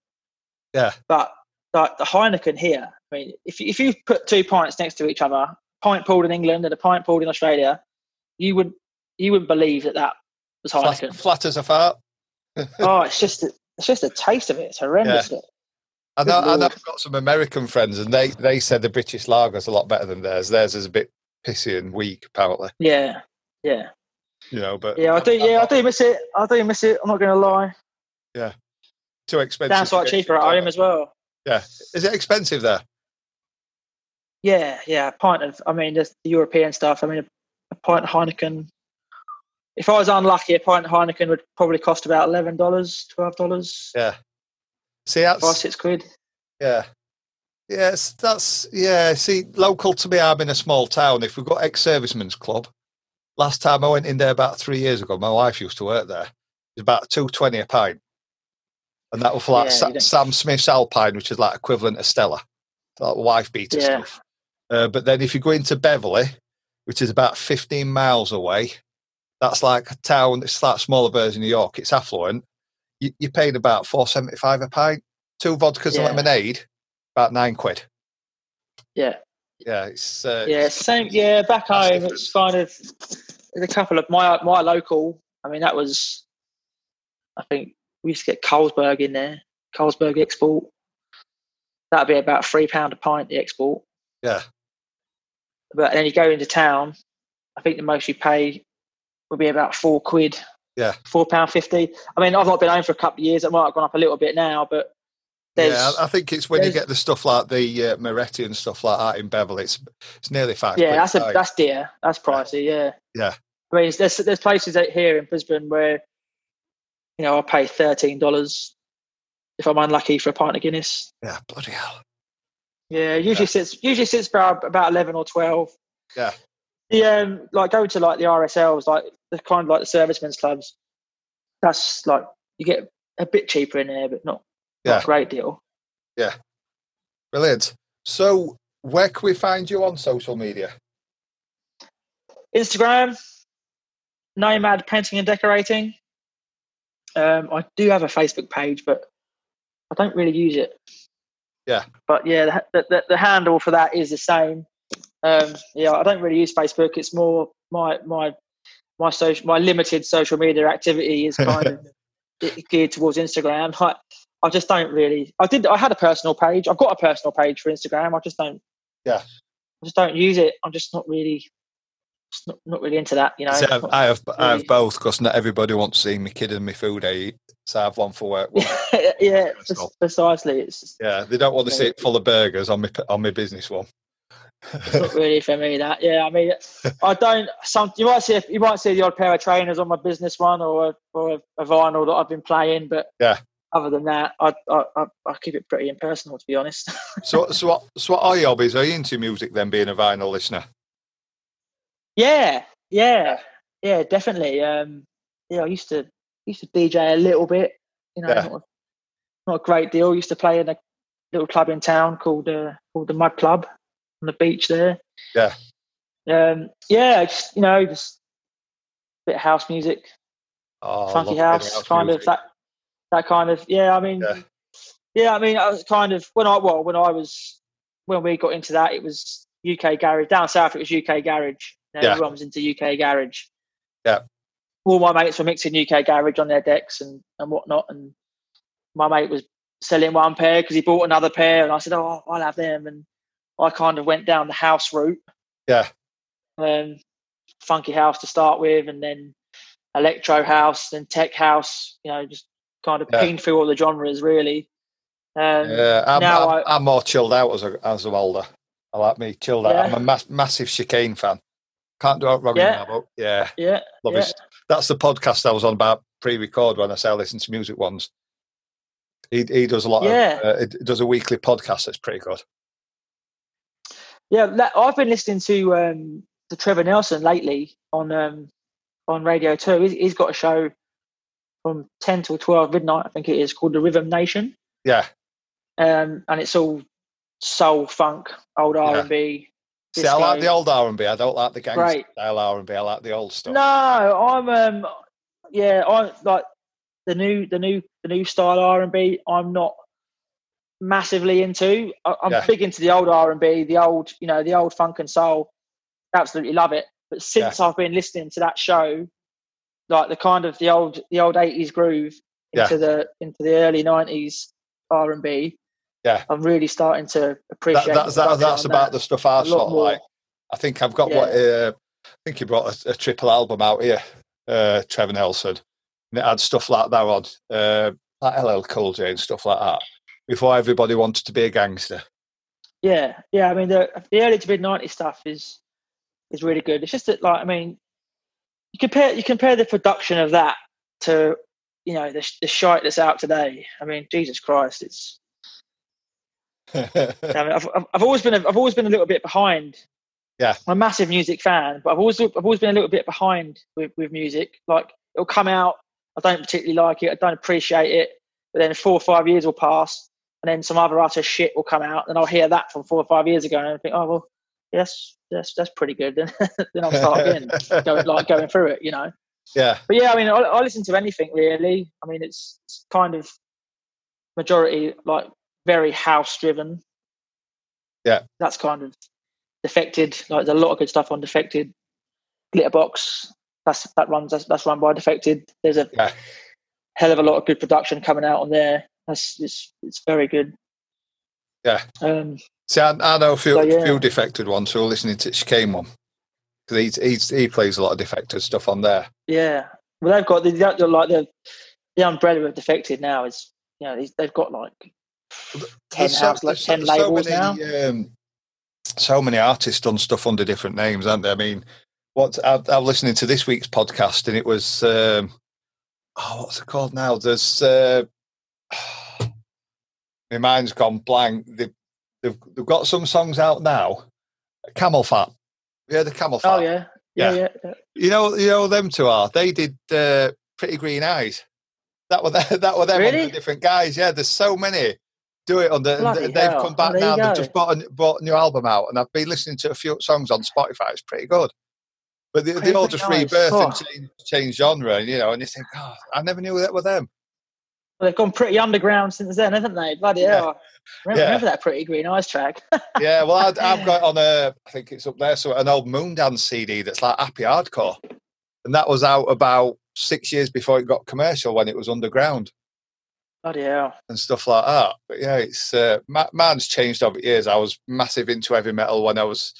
Yeah. But like the Heineken here, I mean, if if you put two pints next to each other, pint pulled in England and a pint pulled in Australia, you would you wouldn't believe that that was Heineken. Flat, flat as a fart. [laughs] oh, it's just it's just a taste of it. It's horrendous. I know, I know I've got some American friends, and they, they said the British lager's a lot better than theirs. Theirs is a bit pissy and weak, apparently. Yeah, yeah, You know, but yeah. I do. Yeah, I do miss it. I do miss it. I'm not going to lie. Yeah, too expensive. That's slightly cheaper at home as well. Yeah, is it expensive there? Yeah, yeah. A pint of. I mean, there's the European stuff. I mean, a, a pint of Heineken. If I was unlucky, a pint of Heineken would probably cost about eleven dollars, twelve dollars, Yeah. See, five that's six quid. yeah, yes, that's yeah. See, local to me, I'm in a small town. If we've got ex-servicemen's club, last time I went in there about three years ago, my wife used to work there. It's about two twenty a pint, and that was for like Yeah, Sa- Sam Smith's Alpine, which is like equivalent to Stella, like wife beater Yeah. stuff. Uh, but then if you go into Beverley, which is about 15 miles away, that's like a town, it's like smaller version of York, it's affluent. You, you're paying about 475 a pint. Two vodkas and lemonade, about nine quid. Yeah, Yeah, it's. Uh, yeah. Same. Yeah, back home, different. it's kind of. There's a couple of my my local. I mean, that was. I think we used to get Carlsberg in there. Carlsberg export. That'd be about three pound a pint. The export. Yeah. But then you go into town. I think the most you pay would be about four quid. Yeah. Four pound fifty. I mean, I've not been home for a couple of years. It might have gone up a little bit now, but there's Yeah, I think it's when you get the stuff like the uh, Moretti and stuff like that in Beverley, it's, it's nearly five yeah, that's a that's dear. That's pricey. Yeah. Yeah. I mean, there's there's places out here in Brisbane where, you know, I pay thirteen dollars if I'm unlucky for a pint of Guinness. Yeah, bloody hell. Yeah, usually sits usually sits about about eleven or twelve. Yeah. The um like going to like the RSLs, like the kind of like the servicemen's clubs. That's like you get a bit cheaper in there, but not, not Yeah. a great deal. Yeah. Brilliant. So, where can we find you on social media? Instagram, Nomad Painting and Decorating. Um, I do have a Facebook page, but I don't really use it. Yeah. But yeah, the, the, the handle for that is the same. Um, yeah, I don't really use Facebook. It's more my my my social my limited social media activity is [laughs] kind of geared towards Instagram. I, I just don't really. I did. I had a personal page. I've got a personal page for Instagram. I just don't. Yeah. I just don't use it. I'm just not really. Just not, not really into that, you know. See, I have, I have, I have both because not everybody wants to see me kid and me food I eat. So I have one for work. One. [laughs] yeah, That's all. precisely. It's just yeah, they don't want to see it full of burgers on my on my business one. Not really for me. That yeah, I mean, I don't. Some you might see you might see the odd pair of trainers on my business one or a, or a, a vinyl that I've been playing, but Yeah. Other than that, I I, I, I keep it pretty impersonal, to be honest. [laughs] so, so what? So, what are your hobbies? Are you into music then? Being a vinyl listener? yeah, yeah, yeah, definitely. Um, yeah, I used to used to DJ a little bit. You know, Yeah. not, a, not a great deal. Used to play in a little club in town called uh, called the Mud Club on the beach there. Yeah. Um, yeah, just you know, just bit of house music, Oh, funky house, house kind music. of that that kind of yeah. I mean, Yeah. yeah. I mean, I was kind of when I well when I was when we got into that, it was UK garage down south. It was UK garage. You know, Yeah. Everyone was into UK garage. Yeah. All my mates were mixing UK garage on their decks and and whatnot, and my mate was selling one pair because he bought another pair, and I said, "Oh, I'll have them." And I kind of went down the house route. Yeah. Um, funky house to start with, and then electro house, then tech house. You know, just kind of Yeah. pinged through all the genres really. Um, Yeah, I'm, now I'm, I- I'm more chilled out as, a, as I'm older. I like me chilled out. Yeah. I'm a mass, massive Chicane fan. Can't do out wrong Yeah. now, but yeah, yeah, love yeah. his. That's the podcast I was on about pre-record when I say I listen to music ones. He he does a lot Yeah. of uh, he does a weekly podcast that's pretty good. Yeah, I've been listening to um, to Trevor Nelson lately on um, on Radio Two. He's, he's got a show from ten till twelve midnight, I think it is, called the Rhythm Nation. Yeah, um, and it's all soul, funk, old R and B. See, I like the old R and B. I don't like the gangster Great. style R and B. I like the old stuff. No, I'm um, yeah, I like the new, the new, the new style R and B. I'm not massively into. I, I'm Yeah. big into the old R and B, the old, you know, the old funk and soul. Absolutely love it. But since I've been listening to that show, like the kind of the old, the old '80s groove Yeah. into the into the early '90s R and B. Yeah. I'm really starting to appreciate. that, the that, that's about that the stuff I sort of like. I think I've got what uh, I think he brought a, a triple album out here, uh, Trevor Nelson, and it had stuff like that on, uh, like LL Cool J and stuff like that. Before everybody wanted to be a gangster. Yeah, yeah. I mean, the the early to mid '90s stuff is is really good. It's just that, like, I mean, you compare you compare the production of that to you know the the shite that's out today. I mean, Jesus Christ, it's. [laughs] I mean, I've I've- always been a, I've always been a little bit behind. Yeah. I'm a massive music fan, but I've always I've always been a little bit behind with with music. Like it'll come out, I don't particularly like it, I don't appreciate it, but then four or five years will pass, and then some other utter shit will come out, and I'll hear that from four or five years ago, and I think, oh well, yes, that's that's pretty good. Then [laughs] then I'll start again, [laughs] going, like going through it, you know. yeah, But yeah, I mean, I, I listen to anything really. I mean, it's, it's kind of majority like very house driven. Yeah. that's kind of Defected. Like there's a lot of good stuff on Defected. Glitterbox, that's that runs that's, that's run by Defected. There's a Yeah. hell of a lot of good production coming out on there. That's it's it's very good. Yeah. Um, See, I, I know a few, So, yeah. few Defected ones who are listening to Chicane one. Because he's, he's, he plays a lot of Defected stuff on there. yeah. Well, they've got the, the, like the the umbrella of Defected now is you know they've got like ten so- house like ten so labels many, now. Um, so many artists done stuff under different names, haven't they? I mean, what I, I'm listening to this week's podcast, and it was um, oh, what's it called now? There's uh, my mind's gone blank. They've, they've they've got some songs out now. CamelPhat, yeah, the CamelPhat. Oh yeah, yeah, yeah. yeah. You know, you know them two are. They did uh, Pretty Green Eyes. That were them, [laughs] that were them Really? under different guys. Yeah, there's so many do it under. and Bloody they've hell. come back Oh, now. They've just bought a, bought a new album out, and I've been listening to a few songs on Spotify. It's pretty good. But they, they all just nice. rebirth Oh. and change, change genre, you know. And you think, oh, I never knew that were them. Well, they've gone pretty underground since then, haven't they? Bloody Yeah. hell. Remember, Yeah. remember that Pretty Green Eyes track? [laughs] Yeah, well, I'd, I've got on a, I think it's up there, so an old Moondance CD that's like happy hardcore, and that was out about six years before it got commercial when it was underground. Bloody hell. and stuff like that. But yeah, it's uh, ma- man's changed over the years. I was massive into heavy metal when I was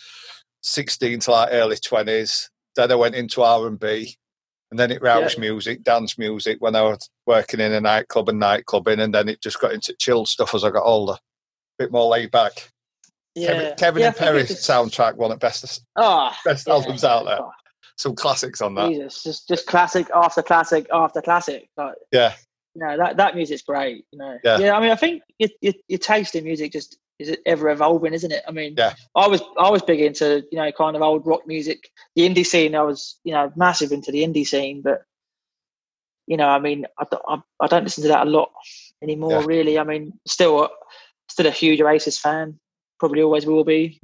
sixteen to like early twenties. Then I went into R and then it house music, dance music when I was working in a nightclub and nightclubbing, and then it just got into chill stuff as I got older, a bit more laid back. Yeah. Kevin, Kevin Yeah, and Perry soundtrack, one of the best Ah, best yeah. albums out there. Oh, Some classics on that. Jesus, just just classic after classic after classic. Like, Yeah, know, that, that music's great. You know, Yeah. I mean, I think your, your, your taste in music just is it ever evolving, isn't it? I mean, Yeah. I was I was big into you know kind of old rock music, the indie scene. I was you know massive into the indie scene, but you know, I mean, I, don't- I, I don't listen to that a lot anymore. Yeah. Really, I mean, still still a huge Oasis fan. Probably always will be.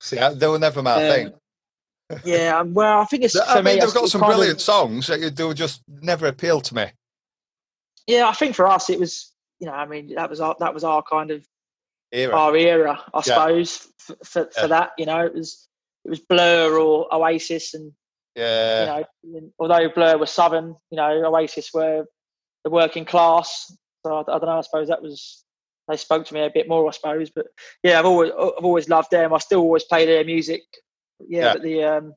see, I- they were never my Um, thing. Yeah, um, well, I think it's. I for me, mean, they've got some kind of- brilliant songs. that They were just never appeal to me. yeah, I think for us it was, you know, I mean, that was our that was our kind of Era. our era, I Yeah. suppose, for, for, Yeah. for that. You know, it was it was Blur or Oasis, and yeah. you know, although Blur were Southern, you know, Oasis were the working class. So I, I don't know. I suppose that was they spoke to me a bit more. I suppose, but yeah, I've always I've always loved them. I still always play their music. Yeah, Yeah. but the um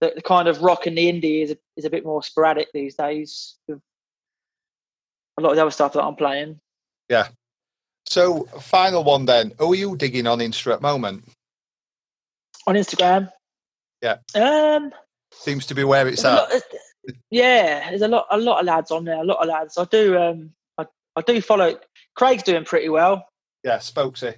the, the kind of rock and the indie is a, is a bit more sporadic these days. A lot of the other stuff that I'm playing. So, final one then. Who are you digging on Insta at moment? on Instagram. Yeah. Um. Seems to be where it's at. yeah, there's a lot, a lot of lads on there. A lot of lads. I do. Um. I, I do follow. Craig's doing pretty well. Yeah, Spokesy.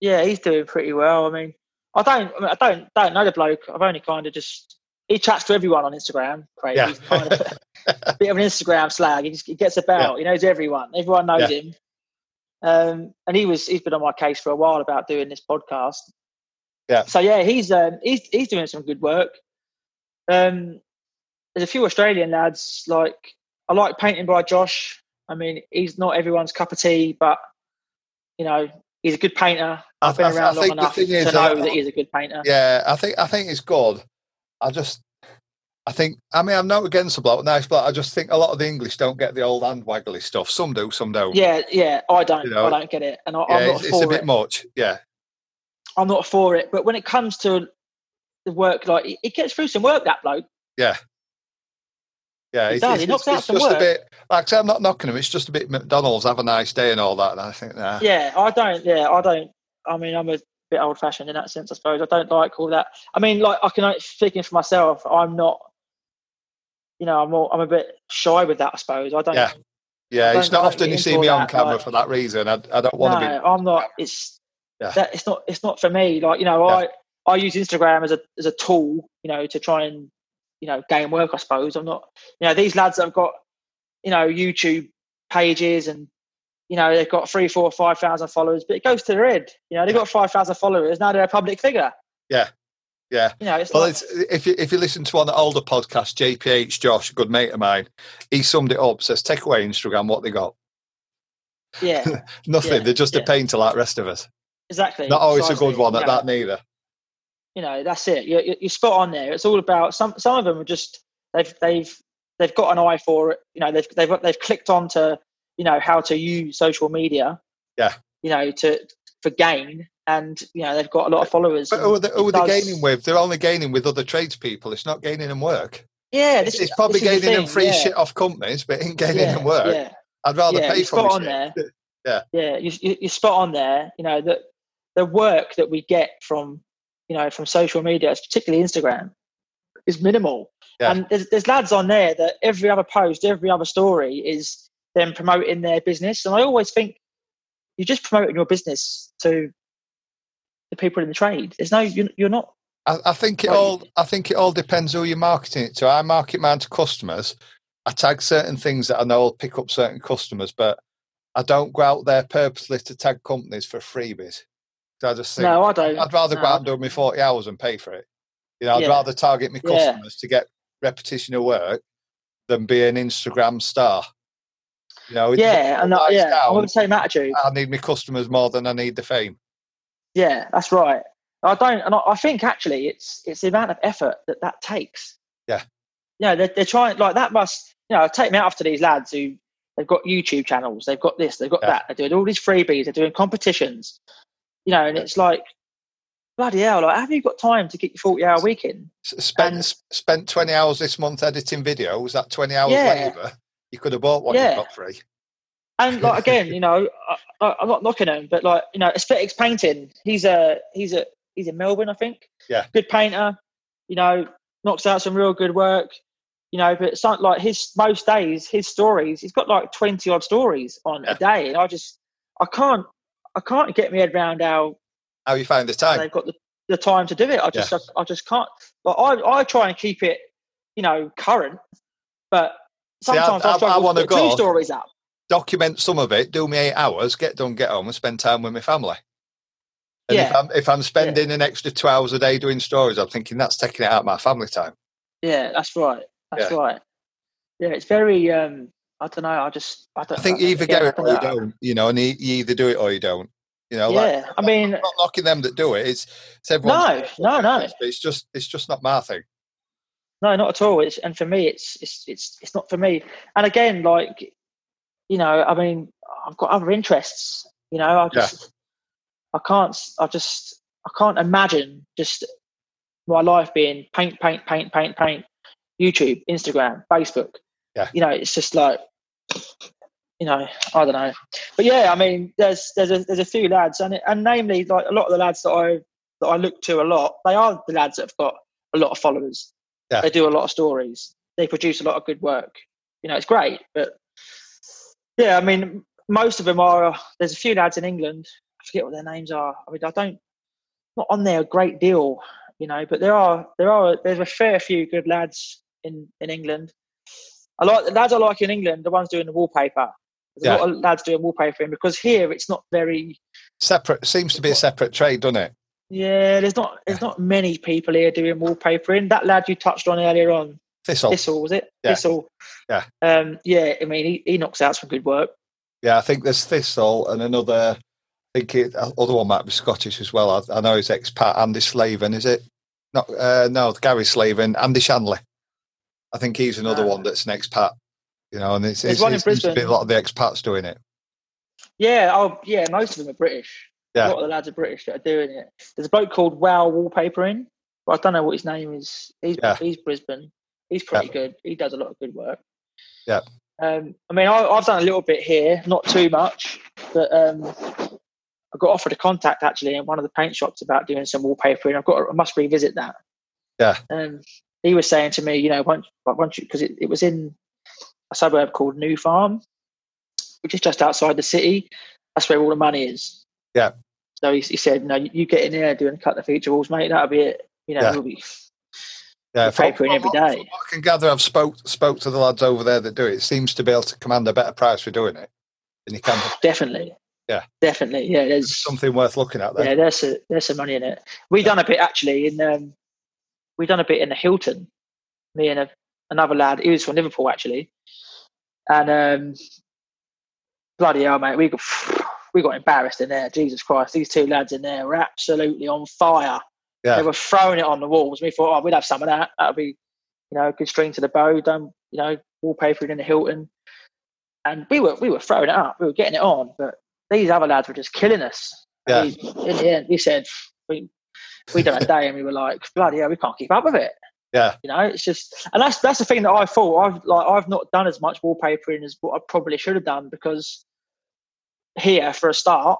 Yeah, he's doing pretty well. I mean, I don't. I, mean, I don't. Don't know the bloke. I've only kind of just. He chats to everyone on Instagram. Craig. Yeah. He's kind of a bit of an Instagram slag. He just he gets about. He knows everyone. Everyone knows him. Um, and he was he's been on my case for a while about doing this podcast. Yeah. So yeah, he's um, he's he's doing some good work. Um, there's a few Australian lads like I like painting by Josh. I mean, he's not everyone's cup of tea, but you know, he's a good painter. I've been I, around I long enough to is, know uh, that he's a good painter. Yeah, I think I think it's good. I just, I think, I mean, I'm not against the bloke, nice bloke. I just think a lot of the English don't get the old hand waggly stuff. Some do, some don't. Yeah, yeah, I don't, You know, I don't get it, and I, Yeah, I'm not it's, it's for a bit it. much. Yeah, I'm not for it. But when it comes to the work, like he gets through some work, that bloke. yeah, yeah. It's, does, it's, knocks it's, out it's some just a work. bit. Like I'm not knocking him. It's just a bit McDonald's. Have a nice day and all that. And I think, nah. Yeah, I don't. Yeah, I don't. I mean, I'm a bit old fashioned in that sense, I suppose. I don't like all that. I mean, like I can speaking for myself, I'm not. You know, I'm more, I'm a bit shy with that. I suppose I don't. Yeah, yeah. It's don't- not I don't often you see me on that, camera like- for that reason. I, I don't want to no, be. I'm not. It's Yeah. that. It's not. It's not for me. Like you know, Yeah. I I use Instagram as a as a tool. You know, to try and you know gain work. I suppose I'm not. You know, these lads that have got you know YouTube pages and you know they've got three, four, five thousand followers, but it goes to their head. You know, they've got five thousand followers now. They're a public figure. Yeah, yeah. You know, it's Well, like, it's, if you if you listen to one of the older podcasts, JPH Josh, a good mate of mine, he summed it up. Says, take away Instagram, what they got? yeah, [laughs] Nothing. Yeah, They're just yeah. a painter like the rest of us. exactly. Not always a good one you at know. that neither. you know that's it you're, you're spot on there it's all about some some of them are just they've they've they've got an eye for it you know they've they've they've clicked on to you know how to use social media Yeah. you know to for gain and you know they've got a lot of followers But who are they, who it are they gaining with? They're only gaining with other tradespeople. It's not gaining them work. yeah this it's is, probably is the gaining them free yeah. shit off companies, but it ain't gaining yeah, them work. yeah I'd rather Yeah, pay for spot on shit. there. [laughs] Yeah. yeah you, you, you're spot on there you know that the work that we get from you know from social media particularly instagram is minimal Yeah. and there's, there's lads on there that every other post every other story is them promoting their business and i always think you're just promoting your business to the people in the trade there's no you're, you're not I, I think it Right. all. I think it all depends who you're marketing it to. I market mine to customers. I tag certain things that I know will pick up certain customers, but I don't go out there purposely to tag companies for freebies. I just think no i don't I'd rather go out and do my forty hours and pay for it. You know, I'd Yeah. rather target my Yeah. customers to get repetition of work than be an Instagram star. You know, yeah and I- lies yeah down. on the same attitude I need my customers more than I need the fame. Yeah, that's right. I don't, and I, think actually it's it's the amount of effort that that takes. Yeah. You know, they're, they're trying like that must you know take me after these lads who they've got YouTube channels, they've got this, they've got Yeah. that, they're doing all these freebies, they're doing competitions. You know, and it's like bloody hell, like have you got time to get your forty hour week in? Spent And- spent twenty hours this month editing videos. That twenty hours Yeah. labour, you could have bought one Yeah. you got free. And like again, you know, I, I, I'm not knocking him, but like you know, aesthetics painting. He's a he's a he's in Melbourne, I think. Yeah. Good painter. You know, knocks out some real good work. You know, but not like his most days, his stories. He's got like twenty odd stories on Yeah. a day, and I just I can't I can't get my head around how How you find the time? they've got the, the time to do it. I just I, I just can't. But I I try and keep it, you know, current. But See, I- sometimes I- I, I struggle wanna to go- two stories up. Document some of it. Do me eight hours. Get done. Get home and spend time with my family. And if I'm if I'm spending an extra two hours a day doing stories, I'm thinking that's taking it out of my family time. Yeah, that's right. That's Yeah. right. Yeah, it's very. um I don't know. I just. I don't. I think you either get it or you don't. You know, and you, you either do it or you don't. You know, like, Yeah, I mean, I'm not knocking them that do it. It's, it's No, no, no. It's just it's just not my thing. no, not at all. It's and for me, it's it's it's it's not for me. And again, like, you know, I mean, I've got other interests. You know, I Yeah. just, I can't, I just, I can't imagine just my life being paint, paint, paint, paint, paint. YouTube, Instagram, Facebook. Yeah. You know, it's just like, you know, I don't know. But yeah, I mean, there's there's a there's a few lads, and and namely like a lot of the lads that I that I look to a lot. They are the lads that have got a lot of followers. Yeah. They do a lot of stories. They produce a lot of good work. You know, it's great. But yeah, I mean, most of them are. Uh, there's a few lads in England. I forget what their names are. I mean, I don't not on there a great deal, you know. But there are there are there's a fair few good lads in in England. I like the lads I like in England. The ones doing the wallpaper. There's Yeah. a lot of lads doing wallpapering because here it's not very. Separate seems to be a separate trade, doesn't it? Yeah, there's not there's not many people here doing wallpapering. That lad you touched on earlier on, Thistle. Thistle was it? Yeah. Thistle. Yeah. Um, yeah, I mean he, he knocks out some good work. Yeah, I think there's Thistle and another. I think it, other one might be Scottish as well. I, I know he's expat Andy Slaven, is it? Not uh, no, Gary Slaven, Andy Shanley. I think he's another Ah. one that's an expat. You know, and it's, There's it's, one in seems to be a lot of the expats doing it. Yeah, oh yeah, most of them are British. Yeah. A lot of the lads are British that are doing it. There's a bloke called Wow Wallpapering, but I don't know what his name is. He's Yeah. he's Brisbane. He's pretty good. He does a lot of good work. Yeah. Um, I mean, I, I've done a little bit here, not too much, but um, I got offered a contact actually in one of the paint shops about doing some wallpapering. I've got, I must revisit that. Yeah. Um, he was saying to me, you know, once, once you, because it, it was in a suburb called New Farm, which is just outside the city. That's where all the money is. Yeah. So he, he said, no, you, you get in there doing cut the feature walls, mate. That'll be it. You know, Yeah. we'll be Yeah, papering every day. from I can gather, I've spoke spoke to the lads over there that do it. It seems to be able to command a better price for doing it than you can. definitely. Yeah. Definitely. Yeah. There's Something worth looking at there. yeah, there's a, there's some money in it. We done a bit actually in um, we done a bit in the Hilton. Me and a, another lad. He was from Liverpool actually, and um, bloody hell, mate, we got [sighs] we got embarrassed in there. Jesus Christ, these two lads in there were absolutely on fire. Yeah. They were throwing it on the walls. We thought, oh, we'd have some of that. That'll be, you know, a good string to the bow. Done, you know, wallpapering in the Hilton, and we were we were throwing it up. We were getting it on, but these other lads were just killing us. Yeah. We- in the end, we said we we done a [laughs] day, and we were like, bloody hell, we can't keep up with it. Yeah. You know, it's just, and that's that's the thing that I thought. I've like I've not done as much wallpapering as what I probably should have done because here, for a start,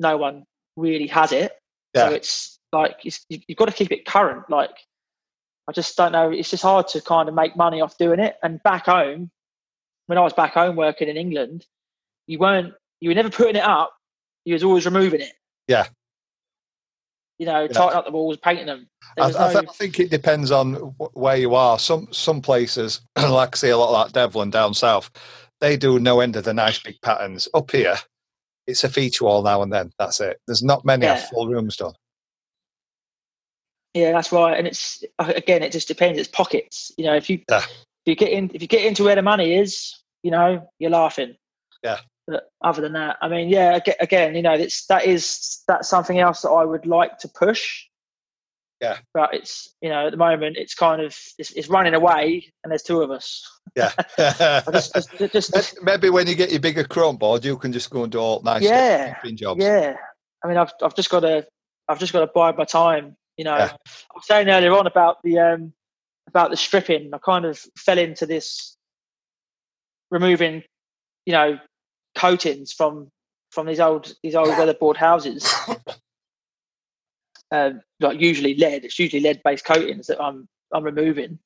no one really has it. Yeah. So it's like it's, you- you've got to keep it current. Like I just don't know. It's just hard to kind of make money off doing it. And back home, when I was back home working in England, you weren't you were never putting it up. You was always removing it. Yeah. You know, Yeah. tighten up the walls, painting them. I, was I, th- I think it depends on wh- where you are. Some some places, [clears throat] like I see a lot of like Devlin down south, they do no end of the nice big patterns. Up here, it's a feature wall now and then. That's it. There's not many Yeah. full rooms done. Yeah, that's right. And it's uh, again, it just depends. It's pockets. You know, if you Yeah. if you get in, if you get into where the money is, you know, you're laughing. Yeah. But other than that, I mean, yeah, again, you know, it's that is that's something else that I would like to push. Yeah. But it's you know at the moment it's kind of it's, it's running away, and there's two of us. Yeah. [laughs] Just, just, just, just Maybe when you get your bigger chrome board, you can just go and do all nice Yeah. jobs. Yeah, I mean, I've I've just got to I've just got to bide my time. You know, Yeah. I was saying earlier on about the um about the stripping. I kind of fell into this removing, you know, coatings from from these old these old weatherboard houses. [coughs] Um, like usually lead. It's usually lead based coatings that I'm I'm removing.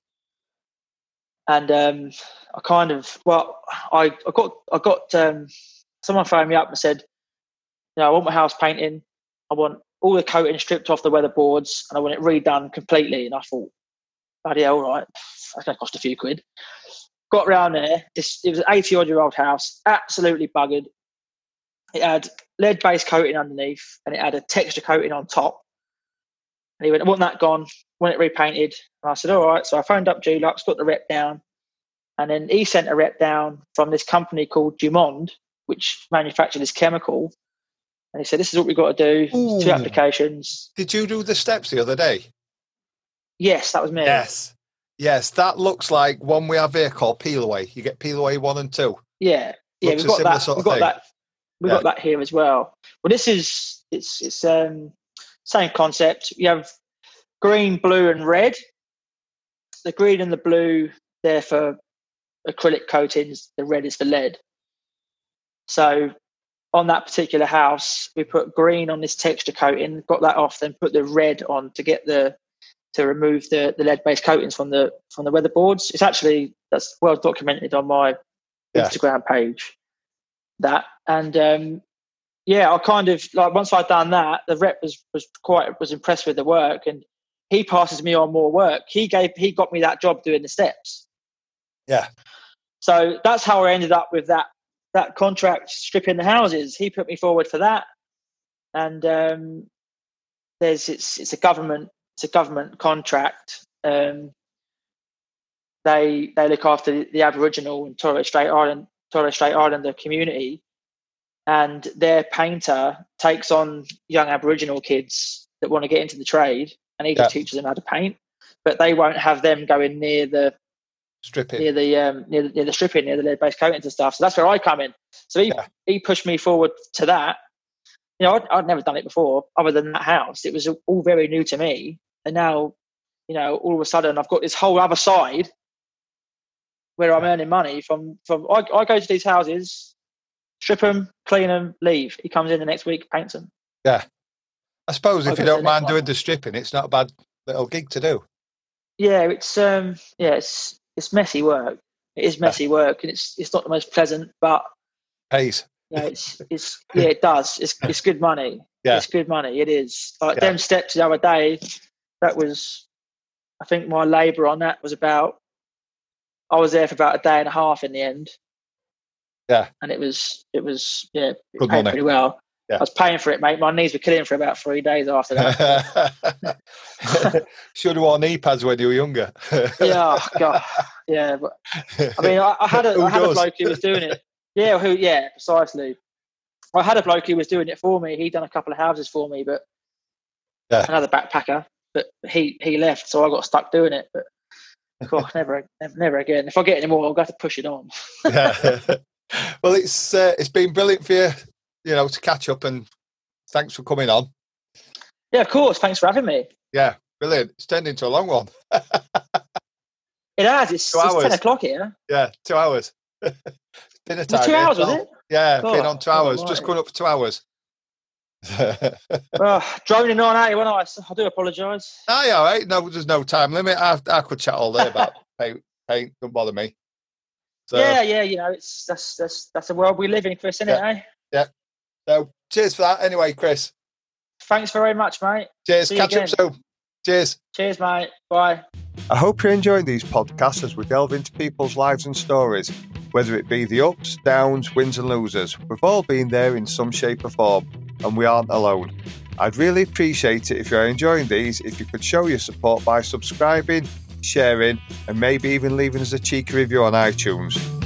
And um, I kind of well, I, I got I got um, someone phoned me up and said, you know, I want my house painting. I want all the coating stripped off the weatherboards and I want it redone completely. And I thought, bloody hell, right, that's going to cost a few quid. Got round there. This, it was an 80 odd year old house, absolutely buggered. It had lead based coating underneath and it had a texture coating on top. And he went, I want that gone, want it repainted. And I said, all right. So I phoned up Dulux, got the rep down. And then he sent a rep down from this company called Dumond, which manufactured this chemical. And he said, This is what we've got to do. Ooh. Two applications. Did you do the steps the other day? Yes, that was me. Yes. Yes, that looks like one we have here called Peel Away. You get Peel Away one and two. Yeah. Yeah, Looks we've got that. sort We've of got thing. that. We've Yeah. got that here as well. Well, this is it's it's um same concept. You have green, blue, and red. The green and the blue they're for acrylic coatings. The red is for lead. So on that particular house, we put green on this texture coating, got that off, then put the red on to get the to remove the, the lead based coatings from the from the weatherboards. It's actually that's well documented on my Yeah. Instagram page. That and um, yeah, I kind of like once I'd done that, the rep was was quite was impressed with the work, and he passes me on more work. He gave he got me that job doing the steps. Yeah. So that's how I ended up with that that contract stripping the houses. He put me forward for that, and um, there's it's it's a government it's a government contract. Um, they they look after the, the Aboriginal and Torres Strait Island Torres Strait Islander community, and their painter takes on young Aboriginal kids that want to get into the trade, and he Yeah. teaches them how to paint. But they won't have them going near the Stripping. near the um, near, the, near the stripping, near the lead based coatings and stuff. So that's where I come in. So he Yeah. he pushed me forward to that. You know, I'd, I'd never done it before, other than that house. It was all very new to me, and now, you know, all of a sudden I've got this whole other side where I'm earning money from from. I, I go to these houses, strip them, clean them, leave. He comes in the next week, paints them. Yeah, I suppose if you don't mind doing the stripping, it's not a bad little gig to do. Yeah, it's um, yeah, it's it's messy work. It is messy work, and it's it's not the most pleasant, but Pays. Yeah, it's it's yeah, it does. It's [laughs] it's good money. Yeah. It's good money. It is. Like Yeah. them steps the other day, that was I think my labour on that was about I was there for about a day and a half in the end. Yeah. And it was it was yeah, it Good paid money. pretty well. Yeah. I was paying for it, mate. My knees were killing for about three days after that. [laughs] Should have worn knee pads when you were younger. [laughs] yeah, oh, God. Yeah, but I mean, I, I had a, [laughs] had a bloke who was doing it. Yeah, who? Yeah, precisely. I had a bloke who was doing it for me. He'd done a couple of houses for me, but Yeah. another backpacker. But he he left, so I got stuck doing it. But never, never, never again. If I get any more, I'll have to push it on. yeah. well, it's uh, it's been brilliant for you, you know, to catch up and thanks for coming on. Yeah, of course. Thanks for having me. Yeah, brilliant. It's turned into a long one. [laughs] It has. It's, Two it's ten o'clock here. Yeah, two hours. [laughs] Dinner time. two yeah, hours, was it? Yeah, been Oh, on two hours. Just coming up for two hours. Oh, droning on at you when I, I do apologise. Ah, yeah, all right. No, there's no time limit. I, I could chat all day about [laughs] paint. Paint don't bother me. So, yeah, yeah. You know, it's that's that's that's the world we live in, Chris, isn't it? Eh? So cheers for that. Anyway, Chris. Thanks very much, mate. Cheers. See you Catch up soon. Cheers. Cheers, mate. Bye. I hope you're enjoying these podcasts as we delve into people's lives and stories, whether it be the ups, downs, wins, and losers. We've all been there in some shape or form, and we aren't alone. I'd really appreciate it if you're enjoying these if you could show your support by subscribing, sharing, and maybe even leaving us a cheeky review on iTunes.